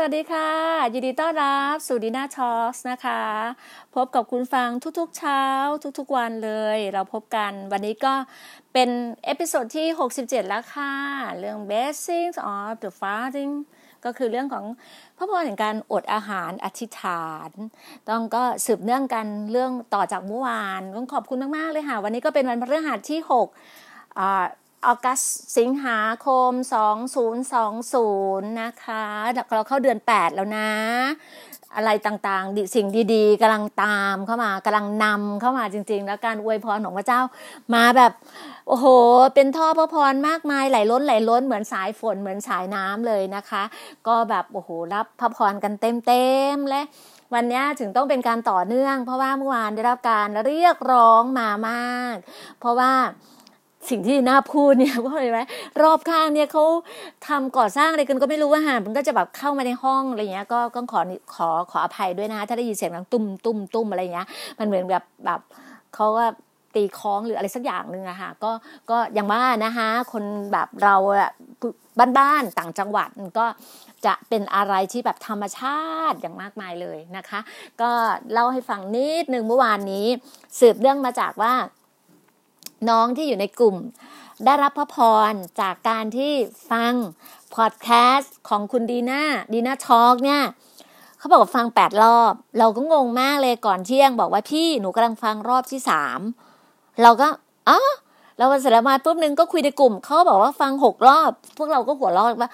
สวัสดีค่ะ ยินดีต้อนรับสู่ Dina Talks นะคะ พบกับคุณฟังทุกๆเช้า ทุกๆวันเลย เราพบกันวันนี้ก็เป็น episode ที่ 67 แล้วค่ะ เรื่อง Blessings of the Fasting ก็คือเรื่องของพระพรแห่งการอดอาหารอธิษฐาน ต้องก็สืบเนื่องกันเรื่องต่อจากเมื่อวานต้องขอบคุณมากๆเลยค่ะ วันนี้ก็เป็นวันพฤหัสที่ 6 Augustสิงหาคม 2020 นะคะเราเข้าเดือน 8 แล้วนะ อะไรต่างๆ สิ่งดีๆกำลังตามเข้ามากำลังนำเข้ามาจริง ๆ แล้วการอวยพรของพระเจ้า มาแบบโอ้โห เป็นท่อพระพรมากมายไหลล้นไหลล้นเหมือนสายฝนเหมือนสายน้ำเลยนะคะ ก็แบบโอ้โหรับพระพรกันเต็มๆและวันนี้ถึงต้องเป็นการต่อเนื่อง เพราะว่าเมื่อวานได้รับการเรียกร้องมามาก เพราะว่า สิ่งที่น่าพูดเนี่ยว่าอะไรไหมรอบข้างเนี่ยเขาทำก่อสร้างอะไรกันก็ไม่รู้ว่าหามันก็จะแบบเข้ามาในห้องอะไรเงี้ยก็ก็ขอขอขออภัยด้วยนะถ้าได้ยินเสียงดังตุ้มตุ้มตุ้มอะไรเงี้ย มันเหมือนแบบแบบเขาว่าตีคล้องหรืออะไรสักอย่างหนึ่งอะค่ะก็ก็อย่างว่านะคะคนแบบเราบ้านๆต่างจังหวัดก็จะเป็นอะไรที่แบบธรรมชาติอย่างมากมายเลยนะคะ ก็เล่าให้ฟังนิดหนึ่งเมื่อวานนี้ สืบเรื่องมาจากว่า น้องที่อยู่ในกลุ่ม ได้รับพระพรจากการที่ฟังพอดแคสต์ของคุณดีน่าดีน่าทอกเนี่ยเขาบอกว่าฟังแปดรอบ เราก็งงมากเลยก่อนเที่ยง บอกว่าพี่หนูกำลังฟังรอบที่สามเราก็อ๋อเราเสร็จมาปุ๊บนึงก็คุยในกลุ่มเขาบอกว่าฟังหกรอบ พวกเราก็หัวเราะว่า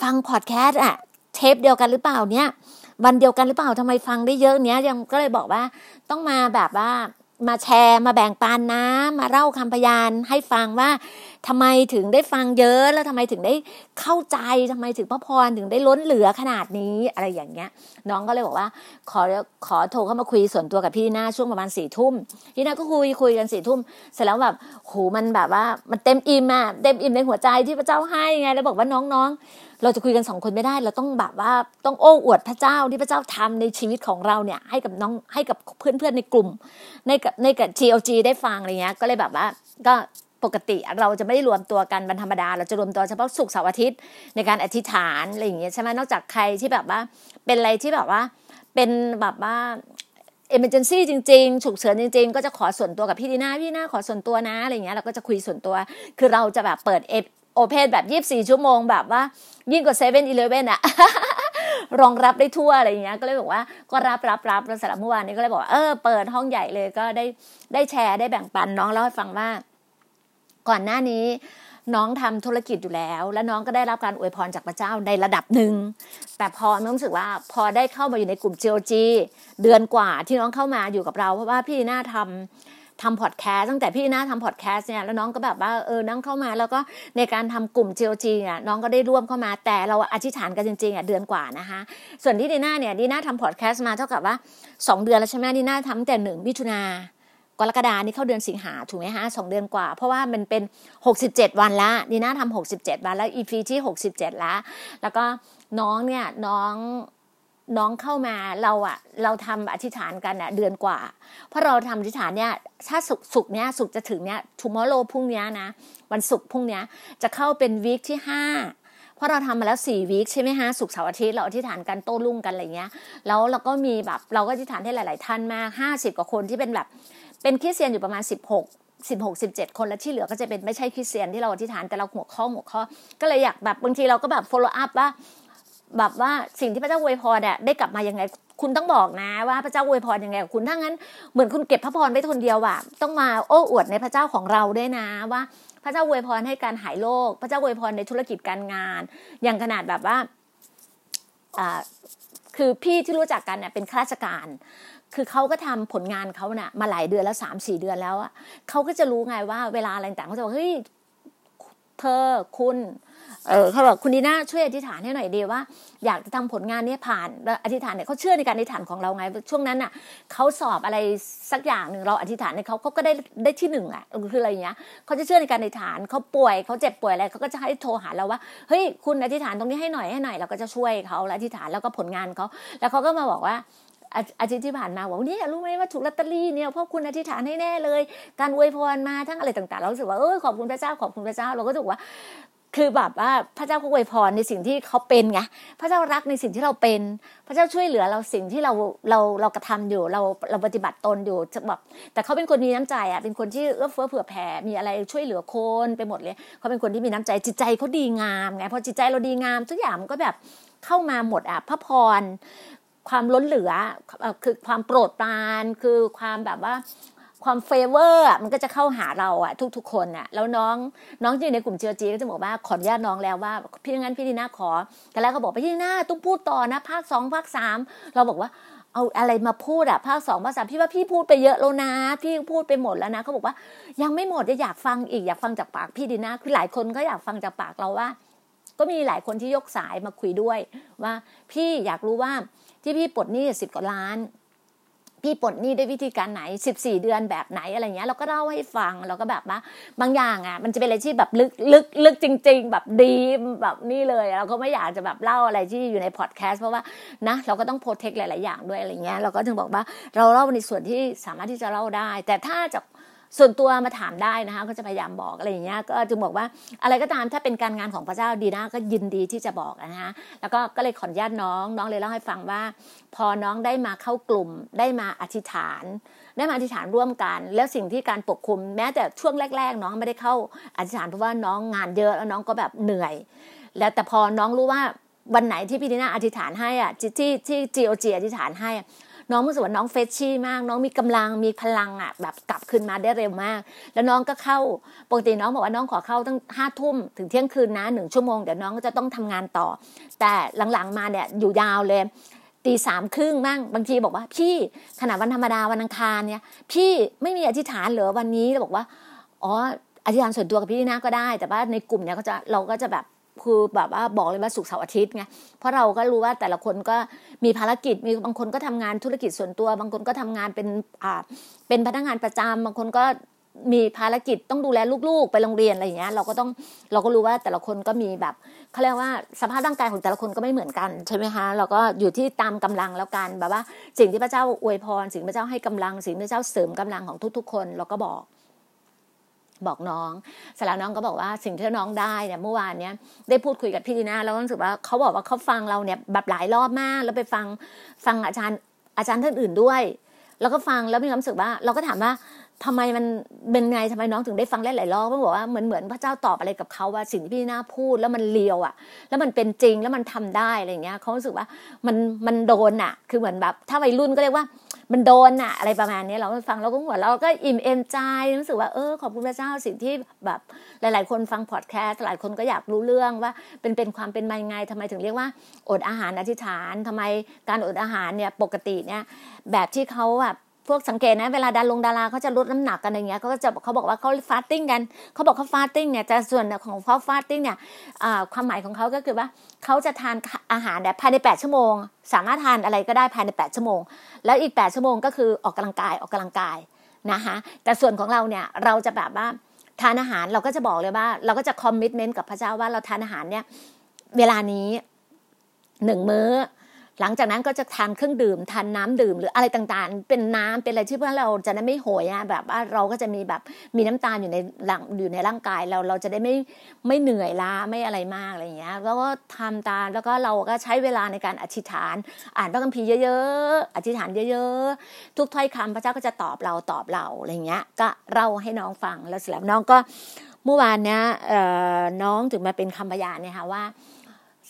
ฟังพอดแคสต์อะเทปเดียวกันหรือเปล่าเนี่ยวันเดียวกันหรือเปล่าทำไมฟังได้เยอะเนี้ยยังก็เลยบอกว่าต้องมาแบบว่า มาแชร์ มาแบ่งปันนะ มาเล่าคำพยานให้ฟังว่าทำไมถึงได้ฟังเยอะแล้วทำไมถึงได้เข้าใจทำไมถึงพระพรถึงได้ล้นเหลือขนาดนี้อะไรอย่างเงี้ย น้องก็เลยบอกว่า ขอขอโทรเข้ามาคุยส่วนตัวกับพี่หน้าช่วงประมาณสี่ทุ่มพี่หน้าก็คุยคุยกันสี่ทุ่มเสร็จแล้วแบบโหมันแบบว่ามันเต็มอิ่มอะเต็มอิ่มในหัวใจที่พระเจ้าให้ไงแล้วบอกว่าน้องๆ เราจะคุยกันสองคนไม่ได้ เราต้องแบบว่าต้องโอ้อวดพระเจ้าที่พระเจ้าทำในชีวิตของเราเนี่ย ให้กับน้องให้กับเพื่อนๆในกลุ่ม ในกับในกับ TLG ได้ฟังอะไรเงี้ย ก็เลยแบบว่าก็ปกติเราจะไม่ได้รวมตัวกันวันธรรมดา เราจะรวมตัวเฉพาะศุกร์เสาร์อาทิตย์ในการอธิษฐานอะไรอย่างเงี้ยใช่ไหมนอกจากใครที่แบบว่า เป็นอะไรที่แบบว่าเป็นแบบว่าเอเมอร์เจนซี่จริงๆ ฉุกเฉินจริงๆ ก็จะขอส่วนตัวกับพี่ดีน่าพี่น่าขอส่วนตัวนะอะไรเงี้ยเราก็จะคุยส่วนตัว คือเราจะแบบเปิดเอ โอเพนแบบยี่บสี่ชั่วโมงแบบว่า ยิ่งกว่าเซเว่นอีเลฟเว่นอะรองรับได้ทั่วอะไรอย่างเงี้ยก็เลยบอกว่าก็รับรับรับแล้วสำหรับเมื่อวานนี้ก็เลยบอกเออเปิดห้องใหญ่เลยก็ได้ได้แชร์ได้แบ่งปันน้องเล่าให้ฟังว่า ก่อนหน้านี้น้องทำธุรกิจอยู่แล้ว และน้องก็ได้รับการอวยพรจากพระเจ้าในระดับหนึ่ง แต่พอน้องรู้สึกว่าพอได้เข้ามาอยู่ในกลุ่ม GOG เดือนกว่าที่น้องเข้ามาอยู่กับเรา เพราะว่าพี่น่าทำ ทำพอดแคสต์ตั้งแต่พี่น่าทำพอดแคสต์เนี่ยแล้วน้องก็แบบว่าเออน้องเข้ามา แล้วก็ในการทำกลุ่ม GOG เนี่ยน้องก็ได้ร่วมเข้ามา แต่เราอธิษฐานกันจริงๆอะเดือนกว่านะคะ ส่วนที่ดีน่าเนี่ยดีน่าทำพอดแคสต์มาเท่ากับว่า 2 เดือนแล้วใช่ไหมดีน่าทำแต่หนึ่งมิถุนากรกฎานี่เข้าเดือนสิงหาถูกไหมฮะสองเดือนกว่า เพราะว่ามันเป็น 67 วันละดีน่าทำ67 วันแล้ว EP ที่ 67ละแล้วก็น้องเนี่ยน้อง น้องเข้ามาเราอะเราทำอธิษฐานกันอะเดือนกว่า เพราะเราทำอธิษฐานเนี่ยถ้าสุกสุกเนี้ยสุกจะถึงเนี้ยทูมอโลพรุ่งนี้นะวันศุกร์พรุ่งนี้จะเข้าเป็นวีคที่ห้าเพราะเราทำมาแล้วสี่วีคใช่ไหมฮะสุกเสาร์อาทิตย์เราอธิษฐานกันโต้รุ่งกันอะไรเงี้ยแล้วเราก็มีแบบเราก็อธิษฐานให้หลาย ๆ ท่านมากห้าสิบกว่าคนที่เป็นแบบเป็นคริสเตียนอยู่ประมาณ16 16 17คนแล้วที่เหลือก็จะเป็นไม่ใช่คริสเตียนที่เราอธิษฐานแต่เราหัวข้อหัวข้อ ก็เลยอยากแบบบางทีเราก็แบบ follow up ว่า แบบว่าสิ่งที่พระเจ้าอวยพรเนี่ยได้กลับมายังไง คุณต้องบอกนะว่าพระเจ้าอวยพรยังไงกับคุณถ้างั้นเหมือนคุณเก็บพระพรไว้คนเดียวอะต้องมาโอ้อวดในพระเจ้าของเราด้วยนะว่า พระเจ้าอวยพรให้การหายโรคพระเจ้าอวยพรในธุรกิจการงาน อย่างขนาดแบบว่าคือพี่ที่รู้จักกันเนี่ยเป็นข้าราชการ คือเขาก็ทำผลงานเขาเนะ่ะมาหลายเดือนแล้วสามสี่เดือนแล้วอะเขาก็จะรู้ไงว่าเวลาอะไรต่างเขาจะบอกเฮ้ยเธอคุณ เออเขาบอกคุณดีน่าช่วยอธิษฐานให้หน่อยดีว่า อยากจะทำผลงานนี้ผ่านอธิษฐานเนี่ยเขาเชื่อในการอธิษฐานของเราไง ช่วงนั้นอะเขาสอบอะไรสักอย่างหนึ่งเราอธิษฐานในเขาเขาก็ได้ได้ที่หนึ่งอะคืออะไรเงี้ยเขาจะเชื่อในการอธิษฐานเขาป่วยเขาเจ็บป่วยอะไรเขาก็จะให้โทรหาเราว่าเฮ้ยคุณอธิษฐานตรงนี้ให้หน่อยให้หน่อยเราก็จะช่วยเขาแล้วอธิษฐานแล้วก็ผลงานเขาแล้วเขาก็มาบอกว่าอาทิตย์ที่ผ่านมาบอกนี่รู้ไหมว่าถูกลอตเตอรี่เนี่ยเพราะคุณอธิษฐานให้แน่เลย การอวยพรมาทั้งอะไรต่างๆ เราสึกว่าเออขอบคุณพระเจ้าขอบคุณพระเจ้าเราก็รู้ว่า คือแบบว่าพระเจ้าก็อวยพรในสิ่งที่เขาเป็นไงพระเจ้ารักในสิ่งที่เราเป็น พระเจ้าช่วยเหลือเราสิ่งที่เราเราเรากระทำอยู่ เราเราปฏิบัติตนอยู่จะแบบแต่เขาเป็นคนมีน้ำใจอะเป็นคนที่เอื้อเฟื้อเผื่อแผ่มีอะไรช่วยเหลือคนไปหมดเลยเขาเป็นคนที่มีน้ำใจจิตใจเขาดีงามไงพอจิตใจเราดีงามทุกอย่างมันก็แบบเข้ามาหมดอะพระพรความล้นเหลือคือความโปรดปรานคือความแบบว่า ความ favor มันก็จะเข้าหาเราอะทุก ๆ คนอะแล้วน้องน้องที่อยู่ในกลุ่ม GOG ก็จะบอกว่าขออนุญาตน้องแล้วว่าพี่งั้นพี่ดีน่าขอ แต่แล้วเขาบอกไปพี่ดีน่าต้องพูดต่อนะภาคสองภาคสามเราบอกว่าเอาอะไรมาพูดอะภาคสองภาคสามพี่ว่าพี่พูดไปเยอะแล้วนะพี่พูดไปหมดแล้วนะเขาบอกว่ายังไม่หมดจะอยากฟังอีกอยากฟังจากปากพี่ดีน่าคือหลายคนก็อยากฟังจากปากเราว่า ก็มีหลายคนที่ยกสายมาคุยด้วย ว่าพี่อยากรู้ว่าที่พี่ปลดหนี้สิบกว่าล้าน พี่ปลดหนี้ด้วิธีการไหน 14 เดือนแบบไหนอะไรเงี้ยเราก็เล่าให้ฟังเราก็แบบว่าบางอย่างอะมันจะเป็นอะไรที่แบบลึกลึกลึกจริง ๆ แบบดีแบบนี่เลยเราก็ไม่อยากจะแบบเล่าอะไรที่อยู่ในพอดแคสต์เพราะว่านะเราก็ต้องโปรเทคหลาย ๆ อย่างด้วยอะไรเงี้ยเราก็ถึงบอกว่าเราเล่าในส่วนที่สามารถที่จะเล่าได้ แต่ถ้าจะ ส่วนตัวมาถามได้นะคะก็จะพยายามบอกอะไรอย่างเงี้ยก็จึงบอกว่าอะไรก็ตามถ้าเป็นการงานของพระเจ้าดีนะก็ยินดีที่จะบอกนะคะแล้วก็ก็เลยขออนุญาตน้องน้องเลยเล่าให้ฟังว่า พอน้องได้มาเข้ากลุ่มได้มาอธิษฐาน ได้มาอธิษฐานร่วมกัน แล้วสิ่งที่การปกคุม แม้แต่ช่วงแรก ๆ น้องไม่ได้เข้าอธิษฐานเพราะว่าน้องงานเยอะแล้วน้องก็แบบเหนื่อย แล้วแต่พอน้องรู้ว่าวันไหนที่พี่ดีนาอธิษฐานให้อะที่ที่จีโอจีอธิษฐานให้ น้องรู้สึกว่าน้องเฟชชี่มาก น้องมีกำลังมีพลังอะแบบกลับคืนมาได้เร็วมาก แล้วน้องก็เข้าปกติน้องบอกว่าน้องขอเข้าตั้งห้าทุ่มถึงเที่ยงคืนนะหนึ่งชั่วโมงเดี๋ยวน้องก็จะต้องทำงานต่อ แต่หลังๆมาเนี่ยอยู่ยาวเลยตีสามครึ่งมั่งบางทีบอกว่าพี่ขณะวันธรรมดาวันอังคารเนี่ย พี่ไม่มีอธิษฐานเหรอวันนี้เราบอกว่าอ๋ออธิษฐานส่วนตัวกับพี่นะก็ได้ แต่ว่าในกลุ่มเนี่ยก็จะเราก็จะแบบ คือแบบว่าบอกเลยว่าสุกเสาร์อาทิตย์ไงเพราะเราก็รู้ว่าแต่ละคนก็มีภารกิจมีบางคนก็ทำงานธุรกิจส่วนตัว บางคนก็ทำงานเป็นอ่าเป็นพนักงานประจำบางคนก็มีภารกิจต้องดูแลลูกๆ ไปโรงเรียนอะไรอย่างเงี้ยเราก็ต้องเราก็รู้ว่าแต่ละคนก็มีแบบเขาเรียกว่าสภาพร่างกายของแต่ละคนก็ไม่เหมือนกันใช่ไหมคะเราก็อยู่ที่ตามกำลังแล้วกันแบบว่าสิ่งที่พระเจ้าอวยพร สิ่งที่พระเจ้าให้กำลัง สิ่งที่พระเจ้าเสริมกำลังของทุกๆ คนเราก็บอก บอกน้องเสร็จแล้วน้องก็บอกว่าสิ่งที่น้องได้เนี่ยเมื่อวานเนี้ยได้พูดคุยกับพี่ดีนาแล้วรู้สึกว่าเขาบอกว่าเขาฟังเราเนี่ยแบบหลายรอบมาก แล้วไปฟังฟังอาจารย์อาจารย์ท่านอื่นด้วย แล้วก็ฟังแล้วมีความรู้สึกว่า เราก็ถามว่าทำไมมันเป็นไงทำไมน้องถึงได้ฟังหลายๆรอบเขาบอกว่าเหมือนเหมือนพระเจ้าตอบอะไรกับเขาว่าสิ่งที่พี่นาพูดแล้วมันเลียวอะ แล้วมันเป็นจริงแล้วมันทำได้อะไรเงี้ยเขารู้สึกว่ามันมันโดนอะ คือเหมือนแบบถ้าวัยรุ่นก็เรียกว่า มันโดนอะอะไรประมาณนี้เราฟังเราก็หัวเราก็อิ่มเอมใจรู้สึกว่าเออขอบคุณพระเจ้าสิ่งที่แบบหลาย ๆ คนฟังพอดแคสต์หลายคนก็อยากรู้เรื่องว่าเป็นเป็นความเป็นมายังไงทำไมถึงเรียกว่า อดอาหารอธิษฐานทำไมการอดอาหารเนี่ยปกติเนี่ยแบบที่เขาแบบ พวกสังเกตนะเวลาดาลงดาราเขาจะลดน้ำหนักกันอย่างเงี้ยเขาก็จะเขาบอกว่าเขา fasting กันเขาบอกเขา fasting เนี่ยแต่ส่วนของเขา fasting เนี่ยความหมายของเขาก็คือว่าเขาจะทานอาหารเนี่ยภายใน 8 ชั่วโมง สามารถทานอะไรก็ได้ภายใน 8 ชั่วโมง แล้วอีก 8 ชั่วโมงก็คือออกกำลังกายออกกำลังกายนะคะแต่ส่วนของเราเนี่ยเราจะแบบว่าทานอาหารเราก็จะบอกเลยว่า เราก็จะคอมมิชเมนต์กับพระเจ้าว่าเราทานอาหารเนี่ยเวลานี้หนึ่งมื้อ หลังจากนั้นก็จะทานเครื่องดื่มทานน้ำดื่มหรืออะไรต่างๆ เป็นน้ำเป็นอะไรที่เพื่อเราจะได้ไม่โหยอะแบบว่าเราก็จะมีแบบมีน้ำตาลอยู่ในหลังอยู่ในร่างกายเราเราจะได้ไม่ไม่เหนื่อยล้าไม่อะไรมากอะไรอย่างเงี้ยแล้วก็ทำตามแล้วก็เราก็ใช้เวลาในการอธิษฐาน อ่านพระคัมภีร์เยอะๆอธิษฐานเยอะๆ ทุกถ้อยคำพระเจ้าก็จะตอบเราตอบเราอะไรเงี้ย ก็เราให้น้องฟังแล้วเสร็จแล้วน้องก็เมื่อวานเนี้ยน้องถึงมาเป็นคำพยานเนี่ยค่ะว่า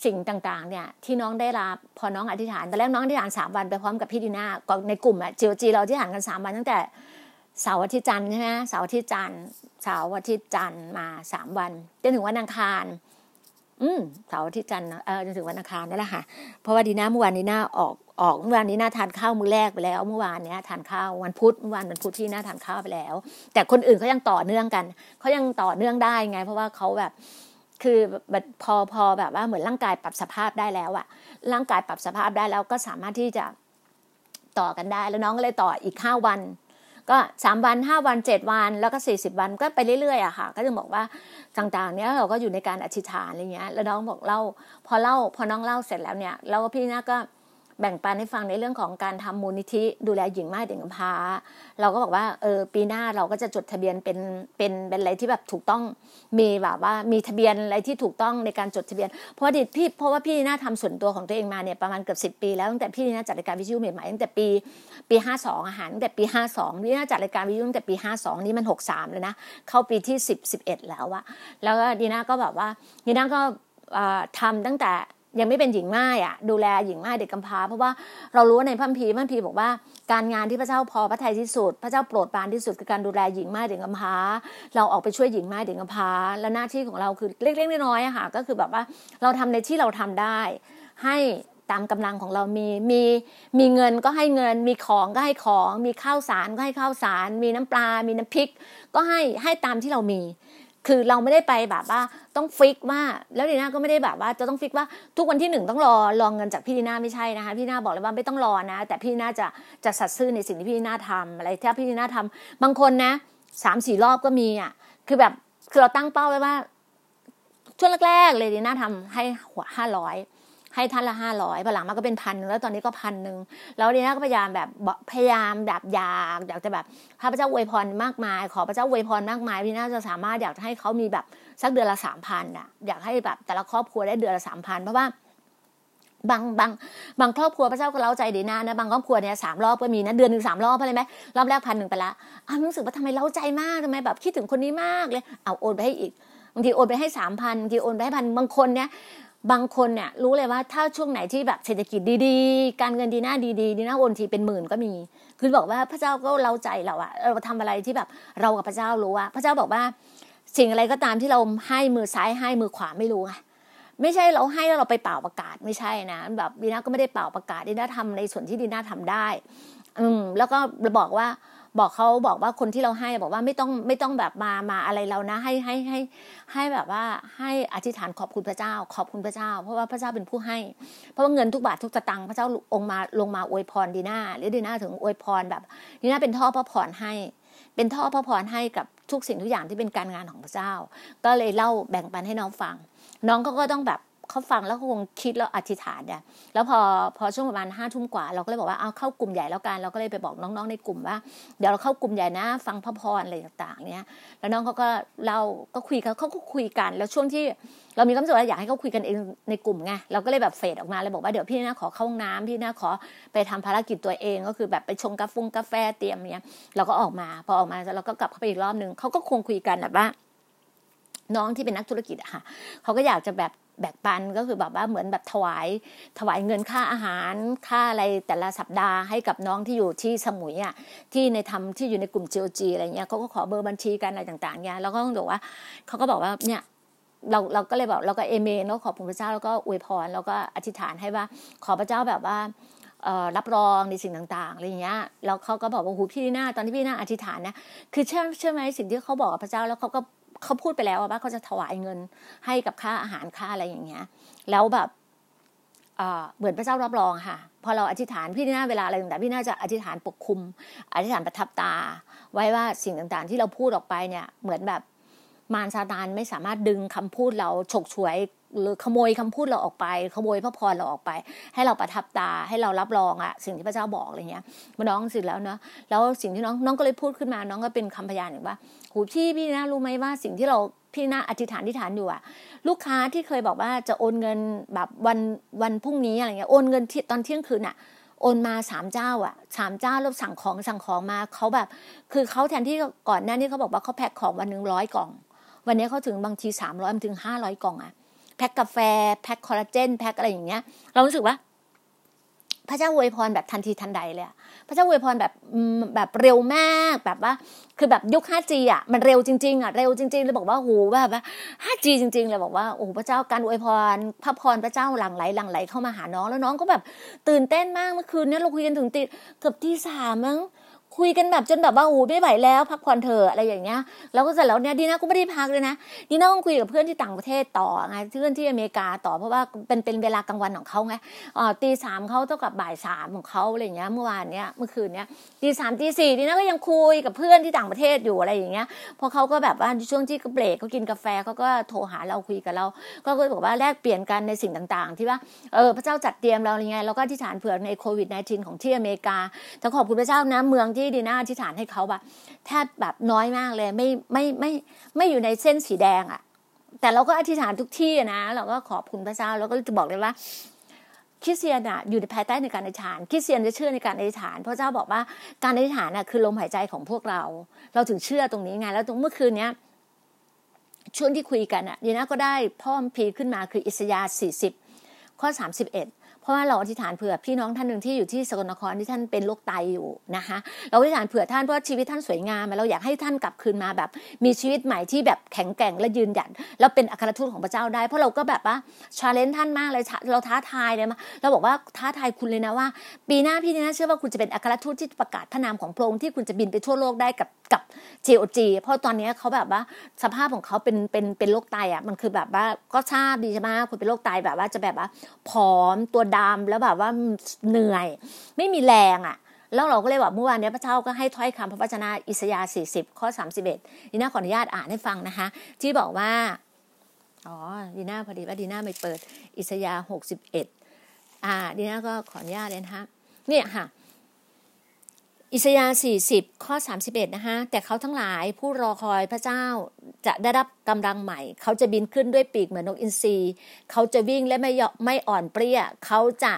สิ่งต่างๆ เนี่ยที่น้องได้รับพอน้องอธิษฐานตอนแรกน้องอธิษฐานสามวันไปพร้อมกับพี่ดีนาก็ในกลุ่มอะจีโอจีเราอธิษฐานกันสามวันตั้งแต่เสาร์อาทิตย์จันทร์ใช่ไหมเสาร์อาทิตย์จันทร์เสาร์อาทิตย์จันทร์มาสามวันจนถึงวันอังคาร อืมเสาร์อาทิตย์จันทร์เออจนถึงวันอังคารนั่นแหละค่ะเพราะว่าดีนาเมื่อวานนี้นาออกออกเมื่อวานนี้นาทานข้าวมื้อแรกไปแล้ว เมื่อวานเนี้ยทานข้าววันพุธเมื่อวานวันพุธที่นาทานข้าวไปแล้ว แต่คนอื่นเขายังต่อเนื่องกันเขายังต่อเนื่องได้ไง เพราะว่าเขาแบบ คือพอพอแบบว่าเหมือนร่างกายปรับสภาพได้แล้วอะร่างกายปรับสภาพได้แล้วก็สามารถที่จะต่อกันได้ แล้วน้องก็เลยต่ออีกห้าวัน ก็สามวันห้าวันเจ็ดวัน แล้วก็สี่สิบวันก็ไปเรื่อยๆอะค่ะ ก็จะบอกว่าต่างๆเนี้ยเราก็อยู่ในการอธิษฐานอะไรเงี้ย แล้วน้องบอกเล่า พอเล่าพอน้องเล่าเสร็จแล้วเนี่ยแล้วพี่น่าก็ แบ่งปันให้ฟังในเรื่องของการทำมูลนิธิ ดูแลหญิงม่ายเด็กกำพร้าเราก็บอกว่าเออปีหน้าเราก็จะจดทะเบียนเป็นเป็นเป็นอะไรที่แบบถูกต้องมีแบบว่ามีทะเบียนอะไรที่ถูกต้องในการจดทะเบียน เพราะว่าพี่เพราะว่าพี่น่าทำส่วนตัวของตัวเองมาเนี่ยประมาณเกือบสิปีแล้วตั้งแต่พี่น่าจัดรายการวิทยุใหม่ๆตั้งแต่ปีปีห้าสองอาหารตั้งแต่ปีห้าสองพี่น่าจัดรายการวิทยุตั้งแต่ปีห้าสองนี่มันหกสามเลยนะเข้าปีที่สิบสิบเอ็ดแล้วอะแล้วก็ดีน่าก็แบบว่าดีน่าก็ทำตั้งแต่ ยังไม่เป็นหญิงม่ายอะ ดูแลหญิงม่ายเด็กกำพร้า เพราะว่าเรารู้ในพัมพีพัมพีบอกว่าการงานที่พระเจ้าพอพระทัยที่สุด พระเจ้าโปรดปรานที่สุดคือการดูแลหญิงม่ายเด็กกำพร้า เราออกไปช่วยหญิงม่ายเด็กกำพร้า และหน้าที่ของเราคือเล็กๆน้อยๆอะค่ะก็คือแบบว่าเราทำในที่เราทำได้ ให้ตามกำลังของเรามีมีมีเงินก็ให้เงิน มีของก็ให้ของ มีข้าวสารก็ให้ข้าวสาร มีน้ำปลา มีน้ำพริก ก็ให้ให้ตามที่เรามี คือเราไม่ได้ไปแบบว่าต้องฟิกว่าแล้วดีน่าก็ไม่ได้แบบว่าจะต้องฟิกว่าทุกวันที่หนึ่งต้องรอรองเงินจากพี่ดีน่าไม่ใช่นะคะพี่ดีน่าบอกเลยว่าไม่ต้องรอนะ แต่พี่ดีน่าจะจะสัตซ์ซื่อในสิ่งที่พี่ดีน่าทำอะไรที่พี่ดีน่าทำบางคนนะสามสี่รอบก็มีอะคือแบบคือเราตั้งเป้าไว้ว่าช่วงแรกๆเลยดีน่าทำให้หัวห้าร้อย ให้ท่านละห้าร้อยพอหลังมาก็เป็นพันหนึ่งแล้วตอนนี้ก็พันหนึ่งแล้วดีน่าก็พยายามแบบพยายามแบบอยากอยากจะแบบพระเจ้าอวยพรมากมาย ขอพระเจ้าอวยพรมากมายพี่น่าจะสามารถอยากให้เขามีแบบสักเดือนละสามพันอะอยากให้แบบแต่ละครอบครัวได้เดือนละสามพันเพราะว่าบางบางบางครอบครัวพระเจ้าก็เล่าใจดีนะนะบางครอบครัวเนี่ยสามรอบก็มีนะเดือนหนึ่งสามรอบอะไรไหมรอบแรกพันหนึ่งไปละอ้าวรู้สึกว่าทำไมเล่าใจมากทำไมแบบคิดถึงคนนี้มากเลยเอาโอนไปให้อีกบางทีโอนไปให้สามพันบางทีโอนไปให้พันบางคนเนี่ย บางคนเนี่ยรู้เลยว่าถ้าช่วงไหนที่แบบเศรษฐกิจดีๆ การเงินดีหน้าดีๆดีหน้าโอนทีเป็นหมื่นก็มี คือบอกว่าพระเจ้าก็เล่าใจเราอะเราทำอะไรที่แบบเรากับพระเจ้ารู้ว่า พระเจ้าบอกว่า สิ่งอะไรก็ตามที่เราให้มือซ้ายให้มือขวาไม่รู้ไงไม่ใช่เราให้แล้วเราไปเป่าประกาศไม่ใช่นะแบบดีน่าก็ไม่ได้เป่าประกาศดีน่าทำในส่วนที่ดีน่าทำได้ อืมแล้วก็บอกว่า บอกเขาบอกว่าคนที่เราให้บอกว่าไม่ต้องไม่ต้องแบบมามาอะไรเรานะ ให้ให้ให้ให้แบบว่าให้อธิษฐานขอบคุณพระเจ้า ขอบคุณพระเจ้า เพราะว่าพระเจ้าเป็นผู้ให้ เพราะว่าเงินทุกบาททุกสตังค์พระเจ้าองค์มาลงมาอวยพรดีน่าหรือดีน่าถึงอวยพรแบบดีน่าเป็นท่อพระพรให้ เป็นท่อพระพรให้กับทุกสิ่งทุกอย่างที่เป็นการงานของพระเจ้า ก็เลยเล่าแบ่งปันให้น้องฟัง น้องก็ก็ต้องแบบ เขาฟังแล้วเขาคงคิดแล้วอธิษฐานเนี่ยแล้วพอพอช่วงประมาณห้าทุ่มกว่า เราก็เลยบอกว่าเอาเข้ากลุ่มใหญ่แล้วกันเราก็เลยไปบอกน้องๆในกลุ่มว่า เดี๋ยวเราเข้ากลุ่มใหญ่นะ ฟังพระพรอะไรต่างๆ เนี่ย แล้วน้องเขาก็เราก็คุยกันเขาก็คุยกัน แล้วช่วงที่เรามีความรู้สึกว่าอยากให้เขาคุยกันเองในกลุ่มไงเราก็เลยแบบเฟดออกมาเลยบอกว่าเดี๋ยวพี่นะขอเข้าห้องน้ำพี่นะขอไปทำภารกิจตัวเองก็คือแบบไปชงกาแฟกาแฟเตรียมเนี้ยเราก็ออกมาพอออกมาเราก็กลับเข้าไปอีกรอบหนึ่งเขาก็คงคุยกันแบบว่าน้องที่เป็นนักธุรกิจอะค่ะเขาก็อยากจะแบบ แบ่งปันก็คือแบบว่าเหมือนแบบถวาย ถวายเงินค่าอาหารค่าอะไรแต่ละสัปดาห์ให้กับน้องที่อยู่ที่สมุยอะที่ในทำที่อยู่ในกลุ่ม GOG อะไรเงี้ยเขาก็ขอเบอร์บัญชีกันอะไรต่างๆเนี่ยแล้วก็ต้องบอกว่าเขาก็บอกว่าเนี่ยเราเราก็เลยบอกเราก็เอเมนแล้วขอบคุณพระเจ้าแล้วก็อวยพรแล้วก็อธิษฐานให้ว่าขอพระเจ้าแบบว่ารับรองในสิ่งต่างๆอะไรอย่างเงี้ยแล้วเขาก็บอกว่าหูพี่หน้าตอนที่พี่หน้าอธิษฐานนะคือเชื่อเชื่อไหมสิ่งที่เขาบอกกับพระเจ้าแล้วเขาก็ เขาพูดไปแล้วว่าเขาจะถวายเงินให้กับค่าอาหารค่าอะไรอย่างเงี้ย แล้วแบบเหมือนพระเจ้ารับรองค่ะ พอเราอธิษฐานพี่น่าเวลาอะไรต่างๆพี่น่าจะอธิษฐานปกคุม อธิษฐานประทับตา ไว้ว่าสิ่งต่างๆ ที่เราพูดออกไปเนี่ย เหมือนแบบมารซาตานไม่สามารถดึงคำพูดเราฉกฉวย หรือขโมยคำพูดเราออกไป ขโมยพระพรเราออกไป ให้เราประทับตาให้เรารับรองอะสิ่งที่พระเจ้าบอกอะไรเงี้ยมาน้องสิแล้วเนาะแล้วสิ่งที่น้องน้องก็เลยพูดขึ้นมา น้องก็เป็นคำพยานอย่างว่าหูพี่พี่นะรู้ไหมว่าสิ่งที่เราพี่นะอธิษฐานที่ฐานอยู่อะลูกค้าที่เคยบอกว่าจะโอนเงินแบบวันวันพรุ่งนี้อะไรเงี้ยโอนเงินที่ตอนเที่ยงคืนอะโอนมาสามเจ้าอะสามเจ้าแล้วสั่งของสั่งของมาเขาแบบ คือเขาแทนที่ก่อนหน้านี้เขาบอกว่าเขาแพ็คของวันหนึ่งร้อยกล่อง วันนี้เขาถึงบางทีสามร้อยถึงห้าร้อยกล่องอะ แพ็คกาแฟ แพ็คคอลลาเจน แพ็คอะไรอย่างเงี้ย เรารู้สึกว่า พระเจ้าอวยพรแบบทันทีทันใดเลยพระเจ้าอวยพรแบบแบบเร็วมากแบบว่า คือแบบยุค 5G อะมันเร็วจริงๆอะเร็วจริงๆเลยบอกว่าโหแบบว่า 5G จริงๆเลยบอกว่าโอ้พระเจ้าการอวยพร พระพรพระเจ้าหลั่งไหลหลั่งไหลเข้ามาหาน้องแล้วน้องก็แบบตื่นเต้นมากเมื่อคืนนี้เราคุยกันถึงตีเกือบที่สามมั้ง คุยกันแบบจนแบบว่าอูไม่ไหวแล้ว พักผ่อนเถอะอะไรอย่างเงี้ยแล้วก็เสร็จแล้วเนี่ยดีน่าก็ไม่ได้พักเลยนะดีน่าต้องคุยกับเพื่อนที่ต่างประเทศต่อไงเพื่อนที่อเมริกาต่อเพราะว่าเป็นเป็นเวลากลางวันของเขาไงอ๋อตีสามเขาเท่ากับบ่ายสามของเขาอะไรเงี้ยเมื่อวานเนี้ยเมื่อคืนเนี้ยตีสามตีสี่ดีน่าก็ยังคุยกับเพื่อนที่ต่างประเทศอยู่อะไรอย่างเงี้ยพอเขาก็แบบว่าช่วงที่เบรกเขากินกาแฟเขาก็โทรหาเราคุยกับเรา ก็บอกว่าแลกเปลี่ยนกันในสิ่งต่างๆ ที่ว่าเออพระเจ้าจัดเตรียมเราอย่างไงเราก็ที่ฐานเผื่อในโควิด -19 ของที่อเมริกาแต่ขอบคุณพระเจ้านะเมืองที่ดีน่าที่ฐานให้เขาแบบแทบแบบน้อยมากเลย ไม่ไม่ไม่ไม่อยู่ในเส้นสีแดงอะ่ะ แต่เราก็อธิษฐานทุกที่นะ เราก็ขอบคุณพระเจ้าเราก็จะบอกเลยว่าคริสเตียนอะอยู่ในภายใต้ในการอธิษฐานคริสเตียนจะเชื่อในการอธิษฐานพระเจ้าบอกว่าการอธิษฐานน่ะคือลมหายใจของพวกเรา เราถึงเชื่อตรงนี้ไง แล้วตรงเมื่อคืนเนี้ยช่วงที่คุยกันอะดีนะก็ได้พ่อมพีขึ้นมาคืออิสยาห์40 ข้อ 31 เพราะว่าเราอธิษฐานเผื่อพี่น้องท่านหนึ่งที่อยู่ที่สกลนครที่ท่านเป็นโรคไตอยู่นะคะเราอธิษฐานเผื่อท่านเพราะชีวิตท่านสวยงามเราอยากให้ท่านกลับคืนมาแบบ มีชีวิตใหม่ที่แบบแข็งแกร่งและยืนหยัดแล้วเป็นอัครทูตของพระเจ้าได้ เพราะเราก็แบบว่าชาเลนจ์ท่านมากเลยเราท้าทายเลยมาเราบอกว่าท้าทายคุณเลยนะว่า ปีหน้าพี่นะเชื่อว่าคุณจะเป็นอัครทูตที่ประกาศพระนามของพระองค์ที่คุณจะบินไปทั่วโลกได้กับกับ GOG เพราะตอนนี้เขาแบบว่าสภาพของเขาเป็นเป็นเป็นโรคไตอะมันคือแบบว่าก็ทราบดีใช่ไหมคุณเป็นโรคไตแบบว่าจะแบบว่าผอมตัวดำแล้วแบบว่าเหนื่อย ไม่มีแรงอะแล้วเราก็เลยบอกเมื่อวานเนี้ยพระเจ้าก็ให้ถ้อยคำพระวจนะอิสยาห์40 ข้อ 31ดีน่าขออนุญาตอ่านให้ฟังนะคะ ที่บอกว่า อ๋อดีน่าพอดีว่าดีน่าไม่เปิดอิสยาห์61 อ่าดีน่าก็ขออนุญาตเลยนะคะเนี่ยค่ะ อิสยาห์40 ข้อ 31 นะคะแต่เขาทั้งหลายผู้รอคอยพระเจ้า จะได้รับกำลังใหม่ เขาจะบินขึ้นด้วยปีกเหมือนนกอินทรีเขาจะวิ่งและไม่ไม่อ่อนเปรี้ย เขาจะ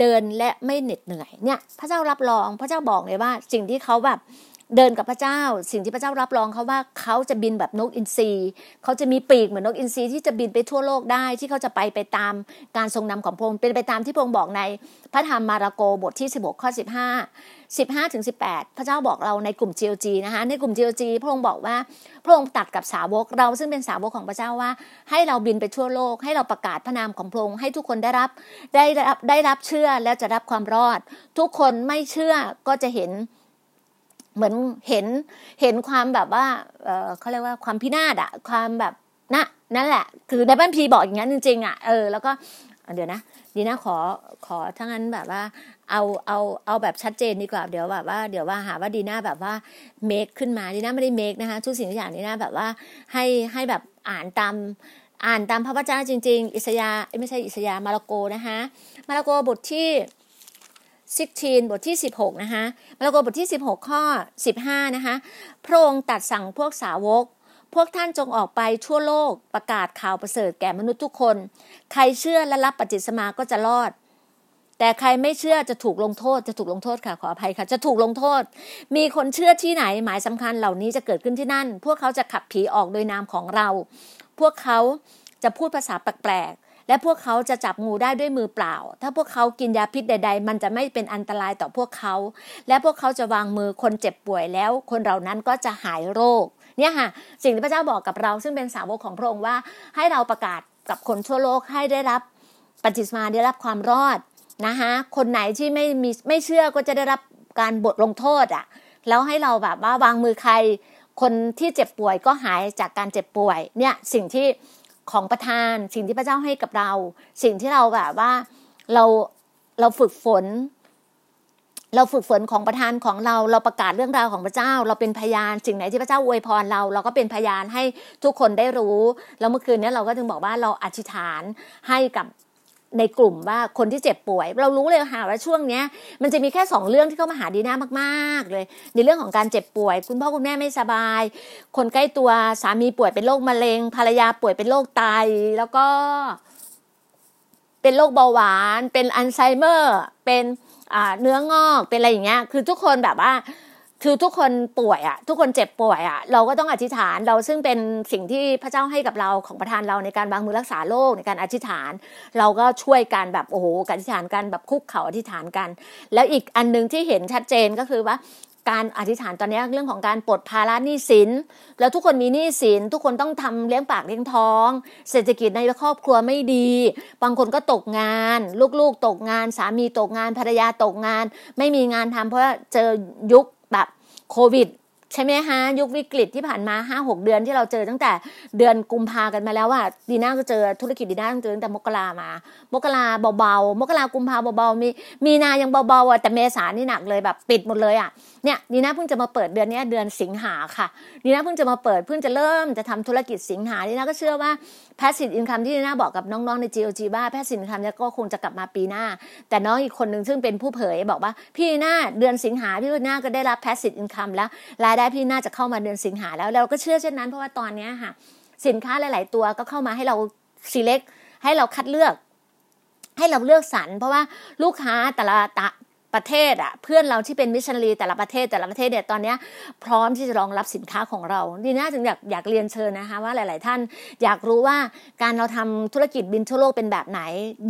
เดินและไม่เหน็ดเหนื่อยเนี่ย พระเจ้ารับรองพระเจ้าบอกเลยว่า สิ่งที่เขาแบบ เดินกับพระเจ้า สิ่งที่พระเจ้ารับรองเขาว่าเขาจะบินแบบนกอินทรีเขาจะมีปีกเหมือนนกอินทรีที่จะบินไปทั่วโลกได้ที่เขาจะไปไปตามการทรงนำของพระองค์เป็นไปตามที่พระองค์บอกในพระธรรมมาระโกบทที่ 16 ข้อ 15 15ถึง18 พระเจ้าบอกเราในกลุ่ม GLG นะคะในกลุ่ม GLG พระองค์บอกว่าพระองค์ตัดกับสาวกเราซึ่งเป็นสาวกของพระเจ้าว่า ให้เราบินไปทั่วโลก ให้เราประกาศพระนามของพระองค์ให้ทุกคนได้รับได้รับได้รับเชื่อแล้วจะรับความรอด ทุกคนไม่เชื่อก็จะเห็น เหมือนเห็นเห็นความแบบว่าเออเขาเรียกว่าความพินาศอะความแบบนะนั่นแหละ คือในบ้านพีบอกอย่างนั้นจริงๆอะเออแล้วก็เดี๋ยวนะดีนะขอขอทั้งนั้นแบบว่า เอาเอาเอาแบบชัดเจนดีกว่าเดี๋ยวแบบว่าเดี๋ยวว่าหาว่าดีน่าแบบว่าเมคขึ้นมาดีน่าไม่ได้เมคนะคะทุกสิ่งทุกอย่างดีน่าแบบว่าให้ให้แบบอ่านตามอ่านตามพระวจนะจริง ๆ อิสยาไม่ใช่อิสยามาระโกนะคะมาระโกบทที่ 16 บทที่ 16 นะคะมาระโกบทที่ 16 ข้อ 15 นะคะ พระองค์ตัดสั่งพวกสาวก พวกท่านจงออกไปทั่วโลกประกาศข่าวประเสริฐแก่มนุษย์ทุกคน ใครเชื่อและรับปฏิสมาก็จะรอด แต่ใครไม่เชื่อจะถูกลงโทษ จะถูกลงโทษค่ะ ขออภัยค่ะ จะถูกลงโทษ มีคนเชื่อที่ไหน หมายสำคัญเหล่านี้จะเกิดขึ้นที่นั่น พวกเขาจะขับผีออกโดยนามของเรา พวกเขาจะพูดภาษาแปลก และพวกเขาจะจับงูได้ด้วยมือเปล่า ถ้าพวกเขากินยาพิษใด ๆ มันจะไม่เป็นอันตรายต่อพวกเขา และพวกเขาจะวางมือคนเจ็บป่วยแล้ว คนเหล่านั้นก็จะหายโรค เนี่ยค่ะ สิ่งที่พระเจ้าบอกกับเรา ซึ่งเป็นสาวกของพระองค์ว่า ให้เราประกาศกับคนทั่วโลกให้ได้รับปฏิสมาได้รับความรอดนะคะคนไหนที่ไม่มีไม่เชื่อก็จะได้รับการบทลงโทษอะ่ะ แล้วให้เราแบบว่าวางมือใคร คนที่เจ็บป่วยก็หายจากการเจ็บป่วย เนี่ยสิ่งที่ ของประทานสิ่งที่พระเจ้าให้กับเรา สิ่งที่เราแบบว่าเราเราฝึกฝน เราฝึกฝนของประทานของเรา เราประกาศเรื่องราวของพระเจ้า เราเป็นพยานสิ่งไหนที่พระเจ้าอวยพรเรา เราก็เป็นพยานให้ทุกคนได้รู้ แล้วเมื่อคืนนี้เราก็ถึงบอกว่าเราอธิษฐานให้กับ ในกลุ่มว่าคนที่เจ็บป่วย เรารู้เลยค่ะว่าช่วงเนี้ยมันจะมีแค่สองเรื่องที่เข้ามาหาดีน่ามากๆ เลย ในเรื่องของการเจ็บป่วย คุณพ่อคุณแม่ไม่สบาย คนใกล้ตัวสามีป่วยเป็นโรคมะเร็ง ภรรยาป่วยเป็นโรคไตแล้วก็ เป็นโรคเบาหวาน เป็นอัลไซเมอร์ เป็นเนื้องอกเป็นอะไรอย่างเงี้ย คือทุกคนแบบว่า คือทุกคนป่วยอะทุกคนเจ็บป่วยอะเราก็ต้องอธิษฐานเราซึ่งเป็นสิ่งที่พระเจ้าให้กับเราของประทานเราในการวางมือรักษาโรคในการอธิษฐาน เราก็ช่วยกันแบบโอ้โหการอธิษฐานกันแบบคุกเข่าอธิษฐานกัน แล้วอีกอันนึงที่เห็นชัดเจนก็คือว่าการอธิษฐานตอนนี้เรื่องของการปลดภาระหนี้สิน แล้วทุกคนมีหนี้สิน ทุกคนต้องทำเลี้ยงปากเลี้ยงท้อง เศรษฐกิจในครอบครัวไม่ดี บางคนก็ตกงาน ลูกๆตกงาน สามีตกงานภรรยาตกงาน ไม่มีงานทำเพราะเจอยุค แบบโควิดใช่ไหมฮะยุควิกฤตที่ผ่านมาห้าหกเดือนที่เราเจอตั้งแต่เดือนกุมภากันมาแล้วว่าดีน่าก็เจอธุรกิจดีน่าเจอตั้งแต่มกรามามกราเบาๆมกรากุมภาเบาๆมีมีนายังเบาๆอะแต่เมษานี่หนักเลยแบบปิดหมดเลยอะ เนี่ยดีน่าเพิ่งจะมาเปิดเดือนนี้เดือนสิงหาค่ะดีน่าเพิ่งจะมาเปิดเพิ่งจะเริ่มจะทำธุรกิจสิงหาดีน่าก็เชื่อว่า passive income ที่ดีน่าบอกกับน้องๆใน GOG ว่า passive income เนี่ยก็คงจะกลับมาปีหน้า แต่น้องอีกคนหนึ่งซึ่งเป็นผู้เผยบอกว่า พี่น้าเดือนสิงหาพี่น้าก็ได้รับ passive income แล้วรายได้พี่น้าจะเข้ามาเดือนสิงหาแล้วเราก็เชื่อเช่นนั้น เพราะว่าตอนนี้ค่ะ สินค้าหลาย ๆ ตัวก็เข้ามาให้เรา select ให้เราคัดเลือกให้เราเลือกสรรเพราะว่าลูกค้าแต่ละ ประเทศอะเพื่อนเราที่เป็นมิชชันนารีแต่ละประเทศแต่ละประเทศเนี่ยตอนนี้พร้อมที่จะรองรับสินค้าของเราดีน่าถึงอยากอยากเรียนเชิญนะคะว่าหลาย ๆ ท่านอยากรู้ว่าการเราทำธุรกิจบินทั่วโลกเป็นแบบไหน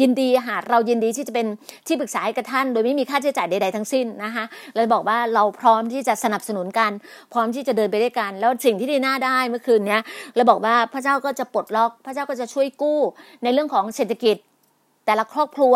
ยินดีหาเรายินดีที่จะเป็นที่ปรึกษาให้กับท่าน โดยไม่มีค่าใช้จ่ายใด ๆ ทั้งสิ้นนะคะเลยบอกว่าเราพร้อมที่จะสนับสนุนกัน พร้อมที่จะเดินไปด้วยกัน แล้วสิ่งที่ดีน่าได้เมื่อคืนเนี้ยเลยบอกว่าพระเจ้าก็จะปลดล็อก พระเจ้าก็จะช่วยกู้ในเรื่องของเศรษฐกิจ แต่ละครอบครัว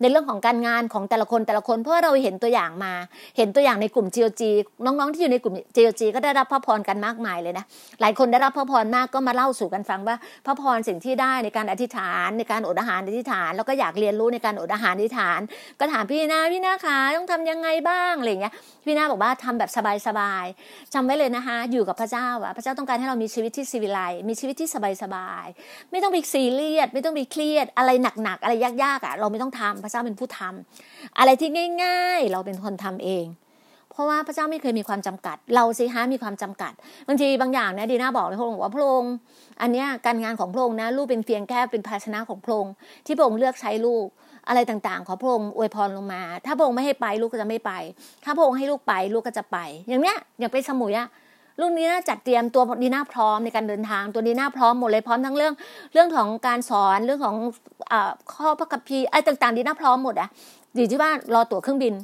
ในเรื่องของการงานของแต่ละคนแต่ละคน เพราะเราเห็นตัวอย่างมา เห็นตัวอย่างในกลุ่ม GOG น้องๆที่อยู่ในกลุ่ม GOG ก็ได้รับพระพรกันมากมายเลยนะหลายคนได้รับพระพรมากก็มาเล่าสู่กันฟังว่าพระพรสิ่งที่ได้ในการอธิษฐาน ในการอดอาหารอธิษฐาน แล้วก็อยากเรียนรู้ในการอดอาหารอธิษฐาน ก็ถามพี่นาพี่นาคะต้องทำยังไงบ้างอะไรเงี้ยพี่นาบอกว่าทำแบบสบายๆจำไว้เลยนะคะ อยู่กับพระเจ้าอะพระเจ้าต้องการให้เรามีชีวิตที่สิวิไลมีชีวิตที่สบายๆไม่ต้องไปซีเรียสไม่ต้องไปเครียดอะไรหนักๆอะไรยากๆอะเราไม่ต้องทำพระเจ้าเป็นผู้ทำอะไรที่ง่าย ๆ เราเป็นคนทำเอง เพราะว่าพระเจ้าไม่เคยมีความจำกัด เราสิฮะมีความจำกัด บางทีบางอย่างเนี่ยดีน่าบอกเลยพระองค์ว่าพระองค์อันเนี้ยการงานของพระองค์นะลูกเป็นเพียงแค่เป็นภาชนะของพระองค์ที่พระองค์เลือกใช้ลูกอะไรต่างๆ ขอพระองค์อวยพรลงมา ถ้าพระองค์ไม่ให้ไปลูกก็จะไม่ไป ถ้าพระองค์ให้ลูกไปลูกก็จะไป อย่างเนี้ยอย่างไปสมุยอะ ลูกนี้น่าจัดเตรียมตัวดีน่าพร้อมในการเดินทางตัวดีน่าพร้อมหมดเลยพร้อมทั้งเรื่องเรื่องของการสอนเรื่องของอข้อพระคัมภีร์ไอ้ต่างๆดีน่าพร้อมหมดอะดีที่ว่ารอตั๋วเครื่องบิน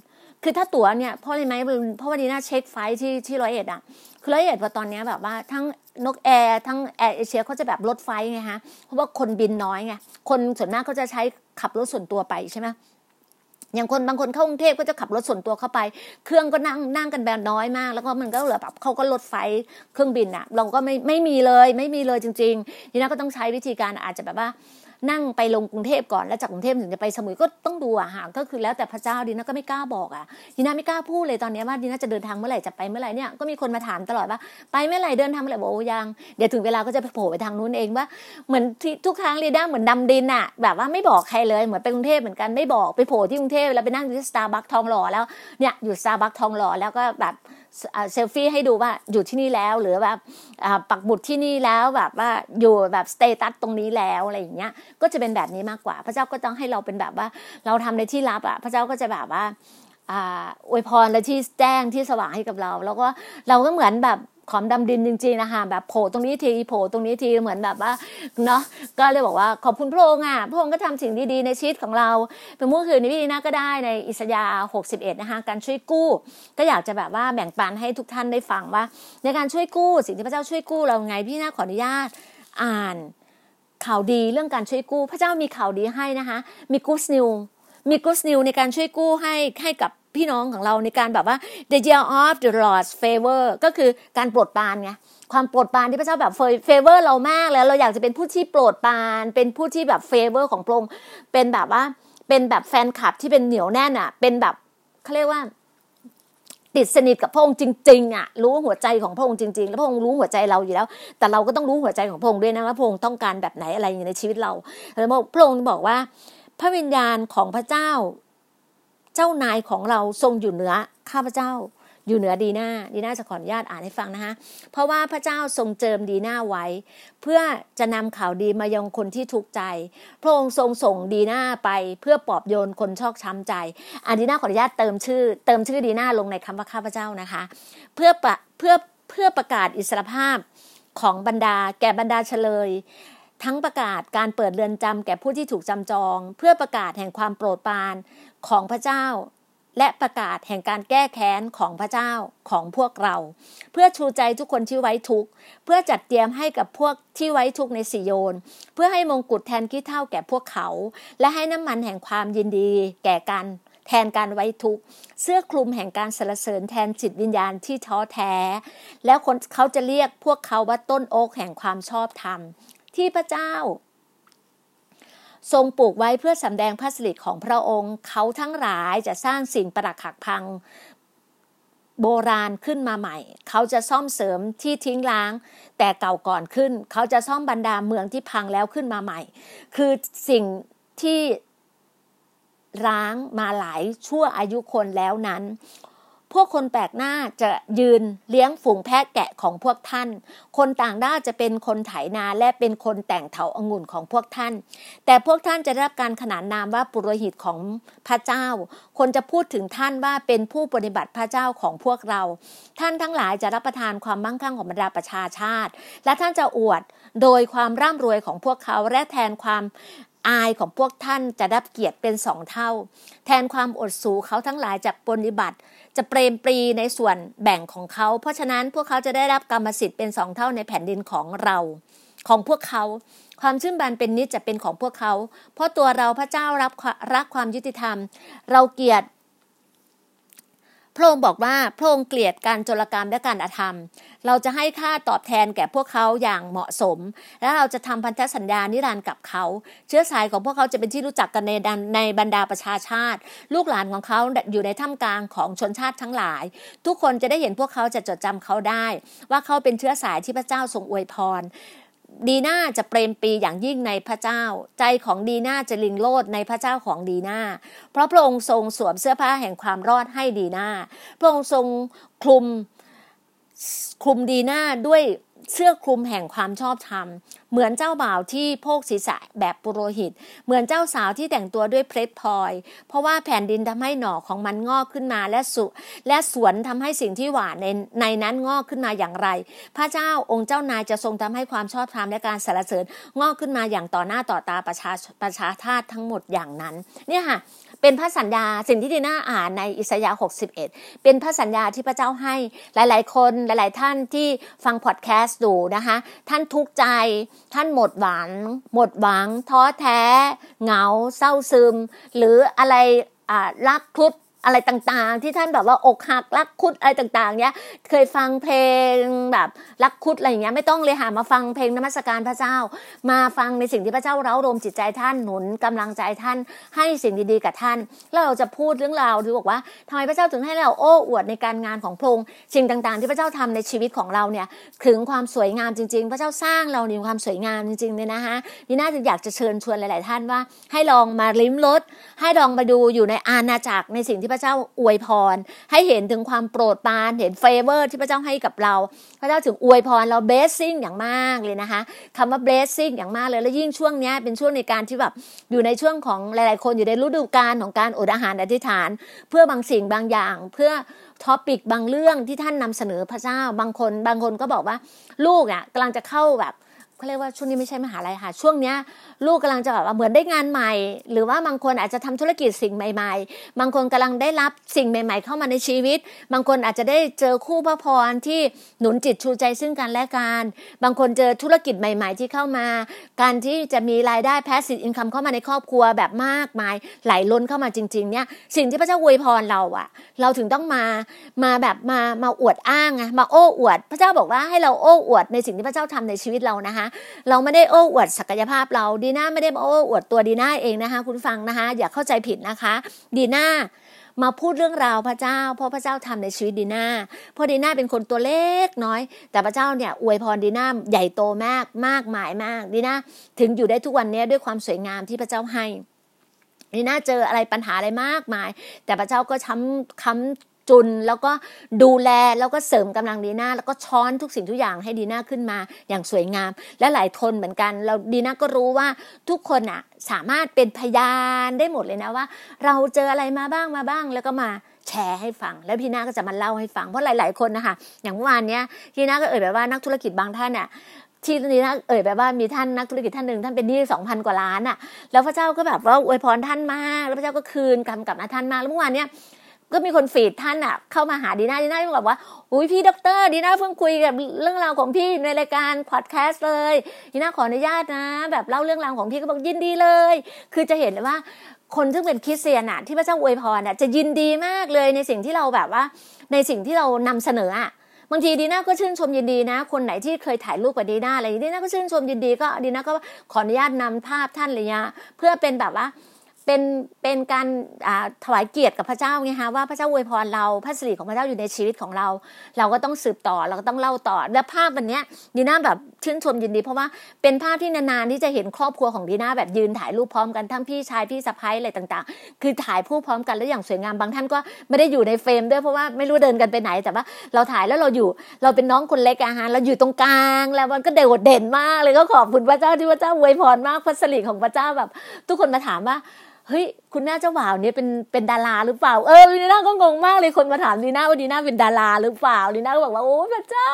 คือถ้าตั๋วเนี่ยเพราะอะไรไหมเพราะว่าดีน่าเช็คไฟที่ที่ร้อยเอ็ดอะคือร้อยเอ็ดว่าตอนนี้แบบว่าทั้งนกแอร์ทั้งแอร์เอเชียเขาจะแบบลดไฟไงฮะเพราะว่าคนบินน้อยไงคนส่วนมากเขาจะใช้ขับรถส่วนตัวไปใช่ไหม อย่างคนบางคนเข้ากรุงเทพก็จะขับรถส่วนตัวเข้าไป เครื่องก็นั่งนั่งกันแบบน้อยมาก แล้วก็มันก็เหลือแบบเขาก็ลดไฟเครื่องบินอะเราก็ไม่ไม่มีเลย ไม่มีเลยจริงๆทีนั้นก็ต้องใช้วิธีการอาจจะแบบว่า นั่งไปลงกรุงเทพก่อนแล้วจากกรุงเทพถึงจะไปสมุยก็ต้องดูอะค่ะก็คือแล้วแต่พระเจ้าดีนะก็ไม่กล้าบอกอะดีนะไม่กล้าพูดเลยตอนนี้ว่าดีนะจะเดินทางเมื่อไหร่จะไปเมื่อไหร่เนี่ยก็มีคนมาถามตลอดว่าไปเมื่อไหร่เดินทางเมื่อไหร่บอกอยังเดี๋ยวถึงเวลาก็จะไปโผล่ไปทางนู้นเองว่าเหมือนทุกครั้งดีน่าเหมือนดำดินอะแบบว่าไม่บอกใครเลยเหมือนไปกรุงเทพเหมือนกันไม่บอกไปโผล่ที่กรุงเทพแล้วไปนั่งที่สตาร์บัคทองหล่อแล้วเนี่ยอยู่สตาร์บัคทองหล่อแล้วก็แบบ เซลฟี่ให้ดูว่าอยู่ที่นี่แล้วหรือแบบปักหมุดที่นี่แล้วแบบว่าอยู่แบบ status ตรงนี้แล้วอะไรอย่างเงี้ยก็จะเป็นแบบนี้มากกว่า พระเจ้าก็ต้องให้เราเป็นแบบว่าเราทำในที่ลับอะพระเจ้าก็จะแบบว่าอวยพรและที่แจ้งที่สว่างให้กับเรา แล้วก็เราก็เหมือนแบบ ขอมดำดินจริงๆนะคะแบบโผล่ตรงนี้ทีโผล่ตรงนี้ทีเหมือนแบบว่าเนาะก็เลยบอกว่าขอบคุณพระองค์อะพระองค์ก็ทำสิ่งดีๆในชีวิตของเราเป็นเมื่อคืนนี้พี่นาก็ได้ในอิสยาห์61 นะคะการช่วยกู้ ก็อยากจะแบบว่าแบ่งปันให้ทุกท่านได้ฟังว่า ในการช่วยกู้สิ่งที่พระเจ้าช่วยกู้เราไงพี่นาขออนุญาตอ่านข่าวดีเรื่องการช่วยกู้ พระเจ้ามีข่าวดีให้นะคะมีกูสนิวมีกูสนิวในการช่วยกู้ให้ให้กับ พี่น้องของเราในการแบบว่า the year of the Lord's favor ก็คือการโปรดปรานไงความโปรดปรานที่พระเจ้าแบบ favor เรามากแล้วเราอยากจะเป็นผู้ที่โปรดปราน เป็นผู้ที่แบบ favor ของพระองค์เป็นแบบว่าเป็นแบบแฟนคลับที่เป็นเหนียวแน่นอะ เป็นแบบเขาเรียกว่า ติดสนิทกับพระองค์จริงๆอะรู้หัวใจของพระองค์จริง ๆ แล้วพระองค์รู้หัวใจเราอยู่แล้ว แต่เราก็ต้องรู้หัวใจของพระองค์ด้วยนะว่าพระองค์ต้องการแบบไหนอะไรอยู่ในชีวิตเราแล้วพระองค์บอกว่า พระวิญญาณของพระเจ้า เจ้านายของเราทรงอยู่เหนือข้าพเจ้า อยู่เหนือดีนาดีนาจะขออนุญาตอ่านให้ฟังนะคะเพราะว่าพระเจ้าทรงเจิมดีนาไว้ เพื่อจะนำข่าวดีมายังคนที่ทุกข์ใจ พระองค์ทรงส่งดีนาไปเพื่อปลอบโยนคนชอกช้ำใจอ่านดีนาขออนุญาตเติมชื่อ เติมชื่อดีนาลงในคำว่าข้าพเจ้านะคะ เพื่อเพื่อเพื่อประกาศอิสรภาพของบรรดาแก่บรรดาเฉลย ทั้งประกาศการเปิดเรือนจำแก่ผู้ที่ถูกจำจอง เพื่อประกาศแห่งความโปรดปรานของพระเจ้า และประกาศแห่งการแก้แค้นของพระเจ้าของพวกเรา เพื่อชูใจทุกคนที่ไว้ทุกข์เพื่อจัดเตรียมให้กับพวกที่ไว้ทุกข์ในสิโยน เพื่อให้มงกุฎแทนขี้เท่าแก่พวกเขา และให้น้ำมันแห่งความยินดี แก่กันแทนการไว้ทุกข์เสื้อคลุมแห่งการสรรเสริญแทนจิตวิญญาณที่ท้อแท้ แล้วคนเขาจะเรียกพวกเขาว่าต้นโอ๊กแห่งความชอบธรรม ที่พระเจ้า ทรงปลูกไว้เพื่อสำแดงพระสิริของพระองค์ เขาทั้งหลายจะสร้างสิ่งประหลักหักพังโบราณขึ้นมาใหม่ เขาจะซ่อมเสริมที่ทิ้งล้าง แต่เก่าก่อนขึ้น เขาจะซ่อมบรรดาเมืองที่พังแล้วขึ้นมาใหม่ คือสิ่งที่ร้างมาหลายชั่วอายุคนแล้วนั้น พวกคนแปลกหน้าจะยืนเลี้ยงฝูงแพะแกะของพวกท่าน คนต่างด้าวจะเป็นคนไถนาและเป็นคนแต่งเถาองุ่นของพวกท่าน แต่พวกท่านจะได้รับการขนานนามว่าปุโรหิตของพระเจ้า คนจะพูดถึงท่านว่าเป็นผู้ปฏิบัติพระเจ้าของพวกเรา ท่านทั้งหลายจะรับประทานความมั่งคั่งของบรรดาประชาชาติ และท่านจะอวดโดยความร่ำรวยของพวกเขาและแทนความ อายของพวกท่านจะรับเกียรติเป็นสองเท่า แทนความอดสูเขาทั้งหลายจะปฏิบัติ จะเปรมปรีในส่วนแบ่งของเขา เพราะฉะนั้นพวกเขาจะได้รับกรรมสิทธิ์เป็นสองเท่าในแผ่นดินของเรา ของพวกเขาความชื่นบานเป็นนิจจะเป็นของพวกเขา เพราะตัวเราพระเจ้ารับรักความยุติธรรม เราเกียรติ พระองค์บอกว่าพระองค์เกลียดการโจรกรรมและการอธรรม เราจะให้ค่าตอบแทนแก่พวกเขาอย่างเหมาะสม และเราจะทำพันธสัญญานิรันดร์กับเขา เชื้อสายของพวกเขาจะเป็นที่รู้จักกันในในบรรดาประชาชาติ ลูกหลานของเขาอยู่ในท่ามกลางของชนชาติทั้งหลาย ทุกคนจะได้เห็นพวกเขาจะจดจำเขาได้ ว่าเขาเป็นเชื้อสายที่พระเจ้าทรงอวยพร ดีน่าจะเปรมปีอย่างยิ่งในพระเจ้า ใจของดีน่าจะลิงโลดในพระเจ้าของดีน่าเพราะพระองค์ทรงสวมเสื้อผ้าแห่งความรอดให้ดีน่าพระองค์ทรงคลุมคลุมดีน่าด้วย เสื้อคลุมแห่งความชอบธรรม เหมือนเจ้าบ่าวที่โพกศีรษะแบบปุโรหิต เหมือนเจ้าสาวที่แต่งตัวด้วยเพลทพลอย เพราะว่าแผ่นดินทำให้หน่อของมันงอกขึ้นมาและสุ และสวนทำให้สิ่งที่หวานในในนั้นงอกขึ้นมาอย่างไร พระเจ้าองค์เจ้านายจะทรงทำให้ความชอบธรรมและการสรรเสริญงอกขึ้นมาอย่างต่อหน้าต่อตาประชาประชาชาติทั้งหมดอย่างนั้น เนี่ยค่ะ เป็นพระสัญญาสิ่งที่ดีน่าอ่านในอิสยาห์61 เป็นพระสัญญาที่พระเจ้าให้หลาย ๆ คนหลาย ๆ ท่านที่ฟังพอดแคสต์ดูนะคะ ท่านทุกข์ใจ ท่านหมดหวัง หมดหวัง ท้อแท้ เหงา เศร้าซึม หรืออะไรรักครุฑ อะไรต่างๆ ที่ท่านแบบว่าอกหักรักคุดอะไรต่างๆเนี้ยเคยฟังเพลงแบบรักคุดอะไรอย่างเงี้ยไม่ต้องเลยหามาฟังเพลงนมัสการพระเจ้า มาฟังในสิ่งที่พระเจ้าเร้ารมจิตใจท่านหนุนกำลังใจท่าน ให้สิ่งดีๆกับท่านแล้วเราจะพูดเรื่องราวหรือบอกว่าทำไมพระเจ้าถึงให้เราโอ้อวดในการงานของพระองค์สิ่งต่างๆ ที่พระเจ้าทำในชีวิตของเราเนี่ยถึงความสวยงามจริง ๆ พระเจ้าสร้างเราในความสวยงามจริงๆเนี่ยนะคะดีน่าจะอยากจะเชิญชวนหลาย ๆ ท่านว่า ให้ลองมาลิ้มรสให้ลองมาดูอยู่ในอาณาจักรในสิ่งที่พระเจ้าอวยพร ให้เห็นถึงความโปรดปรานเห็น favor ที่พระเจ้าให้กับเรา พระเจ้าถึงอวยพรเรา blessing อย่างมากเลยนะคะคำว่าเบสซิ่งอย่างมากเลยแล้วยิ่งช่วงนี้เป็นช่วงในการที่แบบอยู่ในช่วงของหลาย ๆ คนอยู่ในฤดูกาลของการอดอาหารอธิษฐาน เพื่อบางสิ่งบางอย่าง เพื่อท็อปิกบางเรื่องที่ท่านนำเสนอพระเจ้าบางคน บางคนก็บอกว่าลูกอะกำลังจะเข้าแบบ เขาเรียกว่าช่วงนี้ไม่ใช่มหาลัยค่ะ ช่วงเนี้ยลูกกำลังจะแบบว่าเหมือนได้งานใหม่ หรือว่าบางคนอาจจะทำธุรกิจสิ่งใหม่ ๆ บางคนกำลังได้รับสิ่งใหม่ ๆ เข้ามาในชีวิต บางคนอาจจะได้เจอคู่พระพรที่หนุนจิตชูใจซึ่งกันและกันบางคนเจอธุรกิจใหม่ ๆ ที่เข้ามา การที่จะมีรายได้ passive income เข้ามาในครอบครัวแบบมากมาย ไหลล้นเข้ามาจริง ๆ เนี่ยสิ่งที่พระเจ้าอวยพรเราอะเราถึงต้องมามาแบบมามาอวดอ้างไงมาโอ้อวด พระเจ้าบอกว่าให้เราโอ้อวดในสิ่งที่พระเจ้าทำในชีวิตเรานะคะเราไม่ได้โอ้อวดศักยภาพเราดีน่าไม่ได้โอ้อวดตัวดีน่าเองนะคะ คุณฟังนะคะ อย่าเข้าใจผิดนะคะ ดีน่ามาพูดเรื่องราวพระเจ้า เพราะพระเจ้าทำในชีวิตดีน่าเพราะดีน่าเป็นคนตัวเล็กน้อย แต่พระเจ้าเนี่ยอวยพรดีน่าใหญ่โตมากมากมายมากดีน่าถึงอยู่ได้ทุกวันนี้ด้วยความสวยงามที่พระเจ้าให้ดีน่าเจออะไรปัญหาอะไรมากมาย แต่พระเจ้าก็ช้ำค้ำ จุน แล้วก็ดูแลแล้วก็เสริมกำลังดีน่าแล้วก็ช้อนทุกสิ่งทุกอย่างให้ดีน่าขึ้นมาอย่างสวยงาม และหลายคนเหมือนกัน เราดีน่าก็รู้ว่าทุกคนอะสามารถเป็นพยานได้หมดเลยนะว่า เราเจออะไรมาบ้างมาบ้างแล้วก็มาแชร์ให้ฟัง แล้วพี่นาก็จะมาเล่าให้ฟังเพราะหลาย ๆ คนนะคะอย่างเมื่อวานเนี้ยพี่นาก็เอ่ยแบบว่านักธุรกิจบางท่านเนี่ยที่นี้นะเอ่ยแบบว่ามีท่านนักธุรกิจท่านหนึ่งท่านเป็นหนี้สองพันกว่าล้านอะ แล้วพระเจ้าก็แบบว่าอวยพรท่านมาก แล้วพระเจ้าก็คืนกรรมกลับมาท่านมากแล้วเมื่อวานเนี้ย ก็มีคน feed ท่านอะเข้ามาหาดีน่าดีน่าบอกว่าอุ้ยพี่ด็อกเตอร์ดีน่าเพิ่งคุยกับเรื่องราวของพี่ในรายการพอดแคสต์เลยดีน่าขออนุญาตนะ แบบเล่าเรื่องราวของพี่ก็บอกยินดีเลย คือจะเห็นเลยว่าคนซึ่งเป็นคริสเตียนอะที่พระเจ้าอวยพรอะจะยินดีมากเลยในสิ่งที่เราแบบว่า ในสิ่งที่เรานำเสนออะบางทีดีน่าก็ชื่นชมยินดีนะ คนไหนที่เคยถ่ายรูปกับดีน่าอะไรดีน่าก็ชื่นชมยินดีก็ดีน่าก็ขออนุญาตนำภาพท่านเงี้ยเพื่อเป็นแบบว่า เป็นเป็นการถวายเกียรติกับพระเจ้าไงฮะว่าพระเจ้าอวยพรเราพระสิริของพระเจ้าอยู่ในชีวิตของเรา เราก็ต้องสืบต่อเราก็ต้องเล่าต่อและภาพวันนี้ดีน่าแบบชื่นชมยินดี เพราะว่าเป็นภาพที่นานๆที่จะเห็นครอบครัวของดีน่าแบบยืนถ่ายรูปพร้อมกันทั้งพี่ชายพี่สะพ้ายอะไรต่างๆ คือถ่ายผู้พร้อมกันแล้วอย่างสวยงามบางท่านก็ไม่ได้อยู่ในเฟรมด้วยเพราะว่าไม่รู้เดินกันไปไหนแต่ว่าเราถ่ายแล้วเราอยู่เราเป็นน้องคนเล็กอาหารเราอยู่ตรงกลางแล้วมันก็เด่นเด่นมากเลยก็ขอบคุณพระเจ้าที่พระเจ้าอวยพรมากพระสิริของพระเจ้าแบบ ทุกคนมาถามว่า เฮ้ยคุณแม่เจ้าบ่าวเนี่ยเป็นเป็นดาราหรือเปล่า เออดีน่าก็งงมากเลยคนมาถามดีน่าว่าดีน่าเป็นดาราหรือเปล่าดีน่าก็บอกว่าโอ้พระเจ้า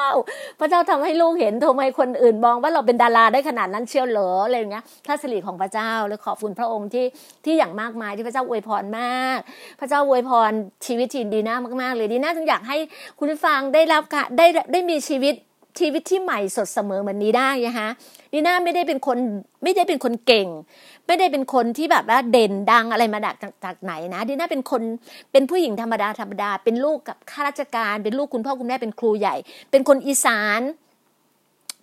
พระเจ้าทำให้ลูกเห็นทำไมคนอื่นมองว่าเราเป็นดาราได้ขนาดนั้นเชียวเหรออะไรเงี้ยถ้าสิริของพระเจ้าและขอบคุณพระองค์ที่ที่อย่างมากมายที่พระเจ้าอวยพรมาก พระเจ้าอวยพรชีวิตทีนดีน่ามากๆเลยดีน่าจึงอยากให้คุณผู้ฟังได้รับได้ได้มีชีวิตชีวิตที่ใหม่สดเสมอเหมือนนี้ได้นะคะดีน่าไม่ได้เป็นคนไม่ได้เป็นคนเก่ง ไม่ได้เป็นคนที่แบบว่าเด่นดังอะไรมาจากจากไหนนะดีน่าเป็นคนเป็นผู้หญิงธรรมดาธรรมดา เป็นลูกกับข้าราชการ เป็นลูกคุณพ่อคุณแม่เป็นครูใหญ่ เป็นคนอีสาน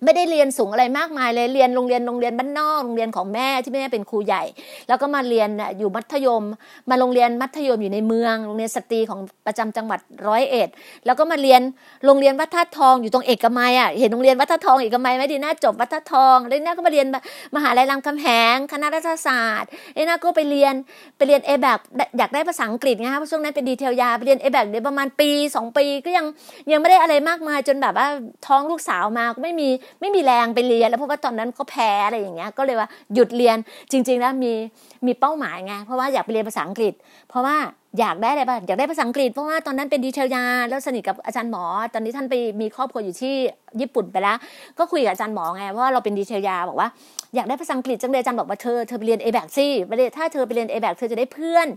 ไม่ได้เรียนสูงอะไรมากมายเลยเรียนโรงเรียนโรงเรียนบ้านนอกโรงเรียนของแม่ที่แม่เป็นครูใหญ่ แล้วก็มาเรียนอยู่มัธยม มาโรงเรียนมัธยมอยู่ในเมือง โรงเรียนสตรีของประจำจังหวัดร้อยเอ็ดแล้วก็มาเรียนโรงเรียนวัดท่าทองอยู่ตรงเอกมัยอะเห็นโรงเรียนวัดท่าทองเอกมัยไหมดีน่าจบวัดท่าทองแล้วน่าก็มาเรียนมหาลัยรามคำแหงคณะรัฐศาสตร์เอน่าก็ไปเรียนไปเรียนเอแบบอยากได้ภาษาอังกฤษไงคะเพราะช่วงนั้นเป็นดีเทลยาไปเรียนเอแบบเดี๋ยวประมาณปี 2 ปีก็ยังยังไม่ได้อะไรมากมายจนแบบว่าท้องลูกสาวมาก็ไม่มีไม่มีแรงไปเรียน แล้วเพราะว่าตอนนั้นก็แพ้อะไรอย่างเงี้ย ก็เลยว่าหยุดเรียนจริง ๆ แล้วมีมีเป้าหมายไงเพราะว่าอยากไปเรียนภาษาอังกฤษ เพราะว่าอยากได้อะไรบ้างอยากได้ภาษาอังกฤษเพราะว่าตอนนั้นเป็นดีเทลยา แล้วสนิทกับอาจารย์หมอ ตอนนี้ท่านไปมีครอบครัวอยู่ที่ญี่ปุ่นไปแล้ว ก็คุยกับอาจารย์หมอไงเพราะว่าเราเป็นดีเทลยาบอกว่าอยากได้ภาษาอังกฤษจังเลยอาจารย์บอกว่าเธอเธอไปเรียนเอแบกซี่ถ้าเธอไปเรียนเอแบกเธอจะได้เพื่อน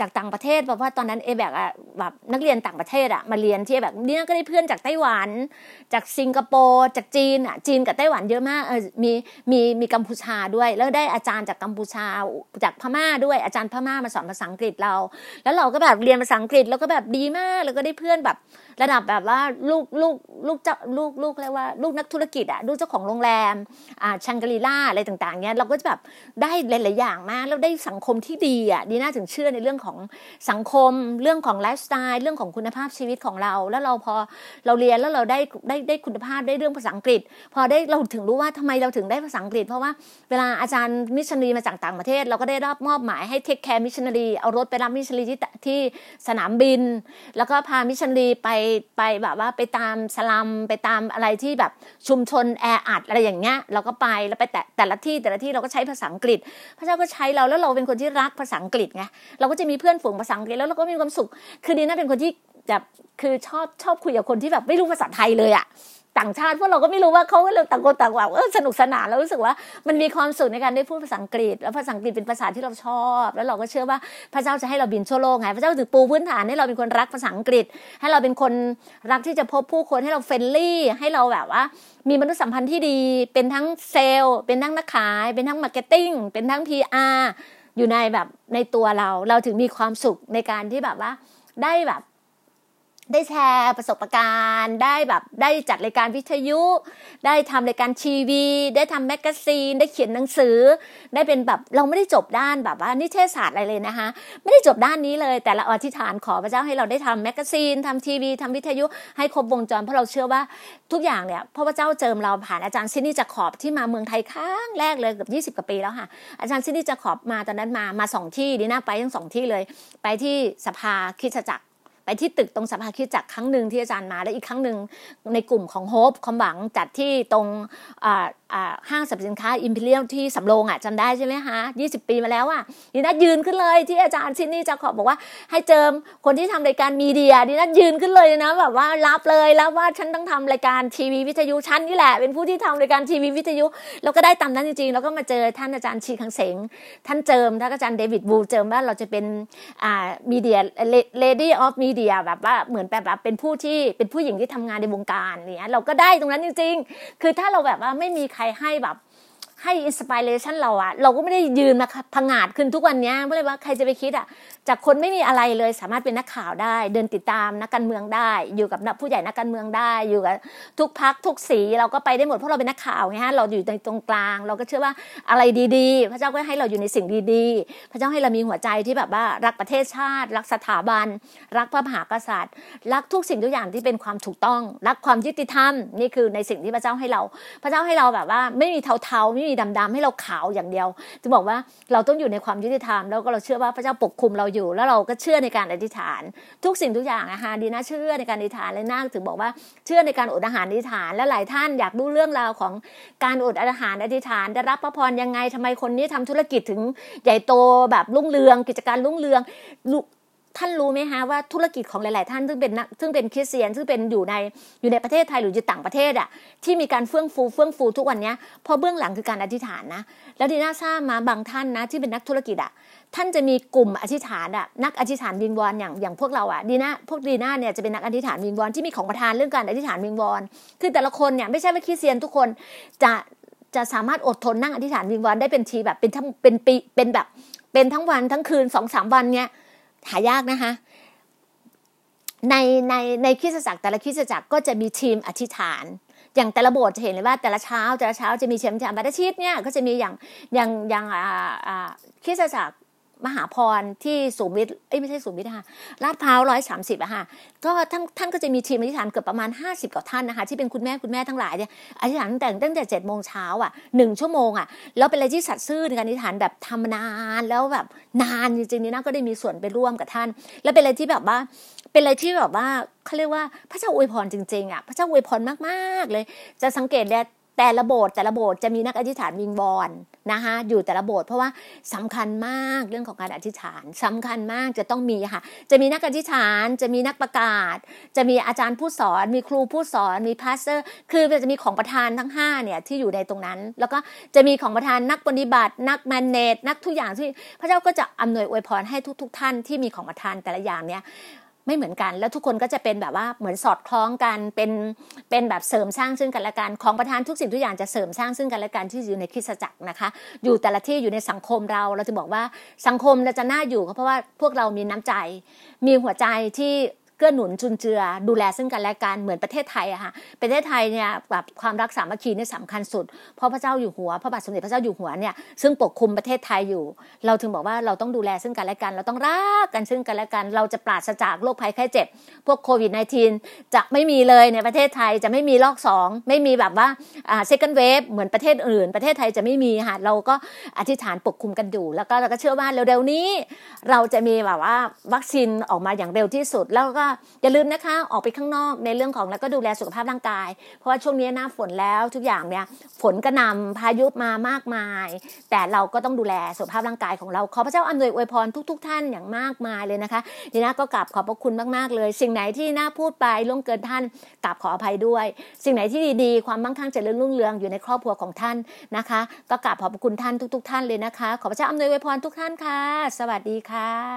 จากต่างประเทศเพราะว่าตอนนั้นเอแบกอะแบบนักเรียนต่างประเทศอะมาเรียนที่แบบเนี่ยก็ได้เพื่อนจากไต้หวัน จากสิงคโปร์จากจีนอะจีนกับไต้หวันเยอะมากเออมีมีมีกัมพูชาด้วย แล้วได้อาจารย์จากกัมพูชาจากพม่าด้วยอาจารย์พม่ามาสอนภาษาอังกฤษเราแล้วเราก็แบบเรียนภาษาอังกฤษแล้วก็แบบดีมาก แล้วก็ได้เพื่อนแบบ ระดับแบบว่าลูกลูกลูกเจ้าลูกลูกเรียกว่าลูกนักธุรกิจอะลูกเจ้าของโรงแรมอ่าชังกรีล่าอะไรต่างๆเนี้ยเราก็จะแบบได้หลายๆอย่างมากแล้วได้สังคมที่ดีอะดีน่าถึงเชื่อในเรื่องของสังคมเรื่องของไลฟ์สไตล์เรื่องของคุณภาพชีวิตของเรา แล้วเราพอเราเรียนแล้วเราได้ได้ได้คุณภาพได้เรื่องภาษาอังกฤษ พอได้เราถึงรู้ว่าทำไมเราถึงได้ภาษาอังกฤษ เพราะว่าเวลาอาจารย์มิชชันนารีมาจากต่างประเทศ เราก็ได้รับมอบหมายให้ take care มิชชันนารีเอารถไปรับมิชชันนารีที่ที่สนามบิน แล้วก็พามิชชันนารีไปไปแบบว่าไปตามสลัมไปตามอะไรที่แบบชุมชนแออัดอะไรอย่างเงี้ยเราก็ไปแล้วไปแต่แต่ละที่แต่ละที่เราก็ใช้ภาษาอังกฤษ พระเจ้าก็ใช้เราแล้วเราเป็นคนที่รักภาษาอังกฤษไงเราก็จะมีเพื่อนฝูงภาษาอังกฤษแล้วเราก็มีความสุข คือดีน่าเป็นคนที่แบบคือชอบชอบคุยกับคนที่แบบไม่รู้ภาษาไทยเลยอะ ต่างชาติพวกเราก็ไม่รู้ว่าเขาก็เลยต่างคนต่างแบบเออสนุกสนานแล้วรู้สึกว่ามันมีความสุขในการได้พูดภาษาอังกฤษ แล้วภาษาอังกฤษเป็นภาษาที่เราชอบ แล้วเราก็เชื่อว่าพระเจ้าจะให้เราบินทั่วโลกไงพระเจ้าถึงปูพื้นฐานให้เราเป็นคนรักภาษาอังกฤษ ให้เราเป็นคนรักที่จะพบผู้คนให้เรา friendly ให้เราแบบว่า มีมนุษยสัมพันธ์ที่ดีเป็นทั้งเซลล์เป็นทั้งนักขาย เป็นทั้ง marketing เป็นทั้ง PR อยู่ในแบบในตัวเราเราถึงมีความสุขในการที่แบบว่าได้แบบ ได้แชร์ประสบการณ์ ได้แบบได้จัดรายการวิทยุ ได้ทำรายการทีวี ได้ทำ magazine ได้เขียนหนังสือ ได้เป็นแบบเราไม่ได้จบด้านแบบว่านิเทศศาสตร์อะไรเลยนะคะ ไม่ได้จบด้านนี้เลย แต่เราอธิษฐานขอพระเจ้าให้เราได้ทำ magazine ทำทีวีทำวิทยุให้ครบวงจรเพราะเราเชื่อว่าทุกอย่างเนี่ยพระเจ้าเจิมเราผ่านอาจารย์ซินดี้ เจคอบส์ที่มาเมืองไทยครั้งแรกเลยเกือบยี่สิบกว่าปีแล้วค่ะ อาจารย์ซินดี้ เจคอบส์มาตอนนั้นมามาสองที่ดีนะไปทั้งสองที่เลย ไปที่สภาคิสตจักร ไปที่ตึกตรงสภาคริสตจักรครั้งหนึ่งที่อาจารย์มา แล้วอีกครั้งหนึ่งในกลุ่มของ Hope ความหวังจัดที่ตรง ห้างสรรพสินค้าอิมพีเรียลที่สำโรงอะจำได้ใช่ไหมคะ20 ปีมาแล้วอะดีน่ายืนขึ้นเลยที่อาจารย์ซินนี่จะขอบอกว่า ให้เจิมคนที่ทำรายการ media ดีน่ายืนขึ้นเลยนะแบบว่ารับเลยแล้วว่าฉันต้องทำรายการทีวีวิทยุฉันนี่แหละ เป็นผู้ที่ทำรายการทีวีวิทยุเราก็ได้ตามนั้นจริงๆแล้วก็มาเจอท่านอาจารย์ชีคังเสงท่านเจิมท่านอาจารย์เดวิดบูเจิมว่าเราจะเป็นอ่า media lady of media แบบว่าเหมือนแบบเป็นผู้ที่เป็นผู้หญิงที่ทำงานในวงการเนี่ยเราก็ได้ตรงนั้นจริง ๆ คือถ้าเราแบบว่าไม่มีใครให้แบบให้อินสปิเรชันเราอะเราก็ไม่ได้ยืนมาพังาดขึ้นทุกวันนี้ไม่เลยว่าใครจะไปคิดอะ จากคนไม่มีอะไรเลยสามารถเป็นนักข่าวได้ เดินติดตามนักการเมืองได้ อยู่กับผู้ใหญ่นักการเมืองได้ อยู่กับทุกพักทุกสีเราก็ไปได้หมดเพราะเราเป็นนักข่าวไงฮะเราอยู่ในตรงกลาง เราก็เชื่อว่าอะไรดีๆ พระเจ้าก็ให้เราอยู่ในสิ่งดีๆ พระเจ้าให้เรามีหัวใจที่แบบว่ารักประเทศชาติ รักสถาบัน รักพระมหากษัตริย์ รักทุกสิ่งทุกอย่างที่เป็นความถูกต้อง รักความยุติธรรมนี่คือในสิ่งที่พระเจ้าให้เรา พระเจ้าให้เราแบบว่าไม่มีเทาๆไม่มีดำๆให้เราขาวอย่างเดียว จะบอกว่าเราต้องอยู่ในความยุติธรรมแล้วก็เราเชื่อว่าพระเจ้าปกคุมเราอยแล้วเราก็เชื่อในการอธิษฐาน ทุกสิ่งทุกอย่างนะคะดีนะเชื่อในการอธิษฐานเลยนาถึงบอกว่าเชื่อในการอดอาหารอธิษฐาน และหลายท่านอยากรู้เรื่องราวของการอดอาหารอธิษฐานได้รับพระพรยังไงทำไมคนนี้ทำธุรกิจถึงใหญ่โตแบบรุ่งเรือง กิจการรุ่งเรือง ท่านรู้ไหมฮะว่าธุรกิจของหลาย ๆ ท่านซึ่งเป็นซึ่งเป็นคริสเตียนซึ่งเป็นอยู่ในอยู่ในประเทศไทยหรืออยู่ต่างประเทศอะที่มีการเฟื่องฟูเฟื่องฟูทุกวันนี้เพราะเบื้องหลังคือการอธิษฐานนะแล้วดีน่าทราบมาบางท่านนะที่เป็นนักธุรกิจอะท่านจะมีกลุ่มอธิษฐานอะนักอธิษฐานวิงวอนอย่างอย่างพวกเราอะดีน่าพวกดีน่าเนี่ยจะเป็นนักอธิษฐานวิงวอนที่มีของประทานเรื่องการอธิษฐานวิงวอนคือแต่ละคนเนี่ยไม่ใช่ว่าคริสเตียนทุกคนจะจะสามารถอดทนนั่งอธิษฐานวิงวอนได้เป็นทีแบบเป็นทั้งเป็นปีเป็นแบบเป็นทั้งวันทั้งคืนสองสามวันเนี่ย หายากนะคะ ในในในคริสตจักรแต่ละคริสตจักรก็จะมีทีมอธิษฐานอย่างแต่ละโบสถ์จะเห็นเลยว่าแต่ละเช้าแต่ละเช้าจะมีเชมจามบัตชิตเนี่ยก็จะมีอย่างอย่างอย่างอ่าอ่าคริสตจักร มหาพรที่สูงวิทย์เอ้ยไม่ใช่สูงวิทย์ค่ะลาดพร้าวร้อยสามสิบอะค่ะก็ท่านท่านก็จะมีทีมอธิษฐานเกือบประมาณห้าสิบกว่าท่านนะคะที่เป็นคุณแม่คุณแม่ทั้งหลายเนี่ยอธิษฐานตั้งแต่ตั้งแต่เจ็ดโมงเช้าอะหนึ่งชั่วโมงอะแล้วเป็นอะไรที่สัตย์ซื่อในการอธิษฐานแบบทำนานแล้วแบบนานจริงๆนี่นะก็ได้มีส่วนไปร่วมกับท่าน แล้วเป็นอะไรที่แบบว่าเป็นอะไรที่แบบว่าเขาเรียกว่าพระเจ้าอวยพรจริงๆอะพระเจ้าอวยพรมากๆเลย จะสังเกตเนี่ย แต่ละโบสถ์แต่ละโบสถ์จะมีนักอธิษฐานวิงวอนนะคะอยู่แต่ละโบสถ์เพราะว่าสำคัญมากเรื่องของการอธิษฐานสำคัญมากจะต้องมีค่ะ จะมีนักอธิษฐานจะมีนักประกาศ จะมีอาจารย์ผู้สอน มีครูผู้สอนมี pastor คือจะมีของประธานทั้ง5เนี่ยที่อยู่ในตรงนั้น แล้วก็จะมีของประธานนักปฏิบัติ นักแมนเนจนักทุกอย่างที่พระเจ้าก็จะอำนวยอวยพรให้ทุก ๆ ท่านที่มีของประธานแต่ละอย่างเนี่ย ไม่เหมือนกัน แล้วทุกคนก็จะเป็นแบบว่าเหมือนสอดคล้องกันเป็นเป็นแบบเสริมสร้างซึ่งกันและกันของประธานทุกสิ่งทุกอย่างจะเสริมสร้างซึ่งกันและกันที่อยู่ในคริสตจักรนะคะ อยู่แต่ละที่อยู่ในสังคมเราเราจะบอกว่าสังคมเราจะน่าอยู่เพราะว่าพวกเรามีน้ำใจ มีหัวใจที่ เกื้อหนุนจุนเจือ ดูแลซึ่งกันและกันเหมือนประเทศไทยอะค่ะประเทศไทยเนี่ยแบบความรักสามัคคีเนี่ยสำคัญสุดเพราะพระเจ้าอยู่หัวพระบาทสมเด็จพระเจ้าอยู่หัวเนี่ยซึ่งปกคุมประเทศไทยอยู่ เราถึงบอกว่าเราต้องดูแลซึ่งกันและกัน เราต้องรักกันซึ่งกันและกัน เราจะปราศจากโรคภัยไข้เจ็บ พวกโควิด -19 จะไม่มีเลยในประเทศไทยจะไม่มีรอบสองไม่มีแบบว่าอ่า second wave เหมือนประเทศอื่น ประเทศไทยจะไม่มีค่ะเราก็อธิษฐานปกคุมกันอยู่ แล้วก็เราก็เชื่อว่าเร็วๆนี้ เราจะมีแบบว่าวัคซีนออกมาอย่างเร็วที่สุดแล้วก็อย่าลืมนะคะ ออกไปข้างนอกในเรื่องของแล้วก็ดูแลสุขภาพร่างกาย เพราะว่าช่วงนี้หน้าฝนแล้วทุกอย่างเนี่ยฝนกระนำพายุมามากมาย แต่เราก็ต้องดูแลสุขภาพร่างกายของเราขอพระเจ้าอำนวยอวยพรทุกๆท่านอย่างมากมายเลยนะคะดีน่าก็กราบขอบพระคุณมากๆเลย สิ่งไหนที่น่าพูดไปล่วงเกินท่านกราบขออภัยด้วย สิ่งไหนที่ดีๆ ความมั่งคั่งเจริญรุ่งเรืองอยู่ในครอบครัวของท่านนะคะ ก็กราบขอบพระคุณท่านทุก ๆ ท่านเลยนะคะ ขอพระเจ้าอำนวยอวยพรทุกท่านค่ะ สวัสดีค่ะ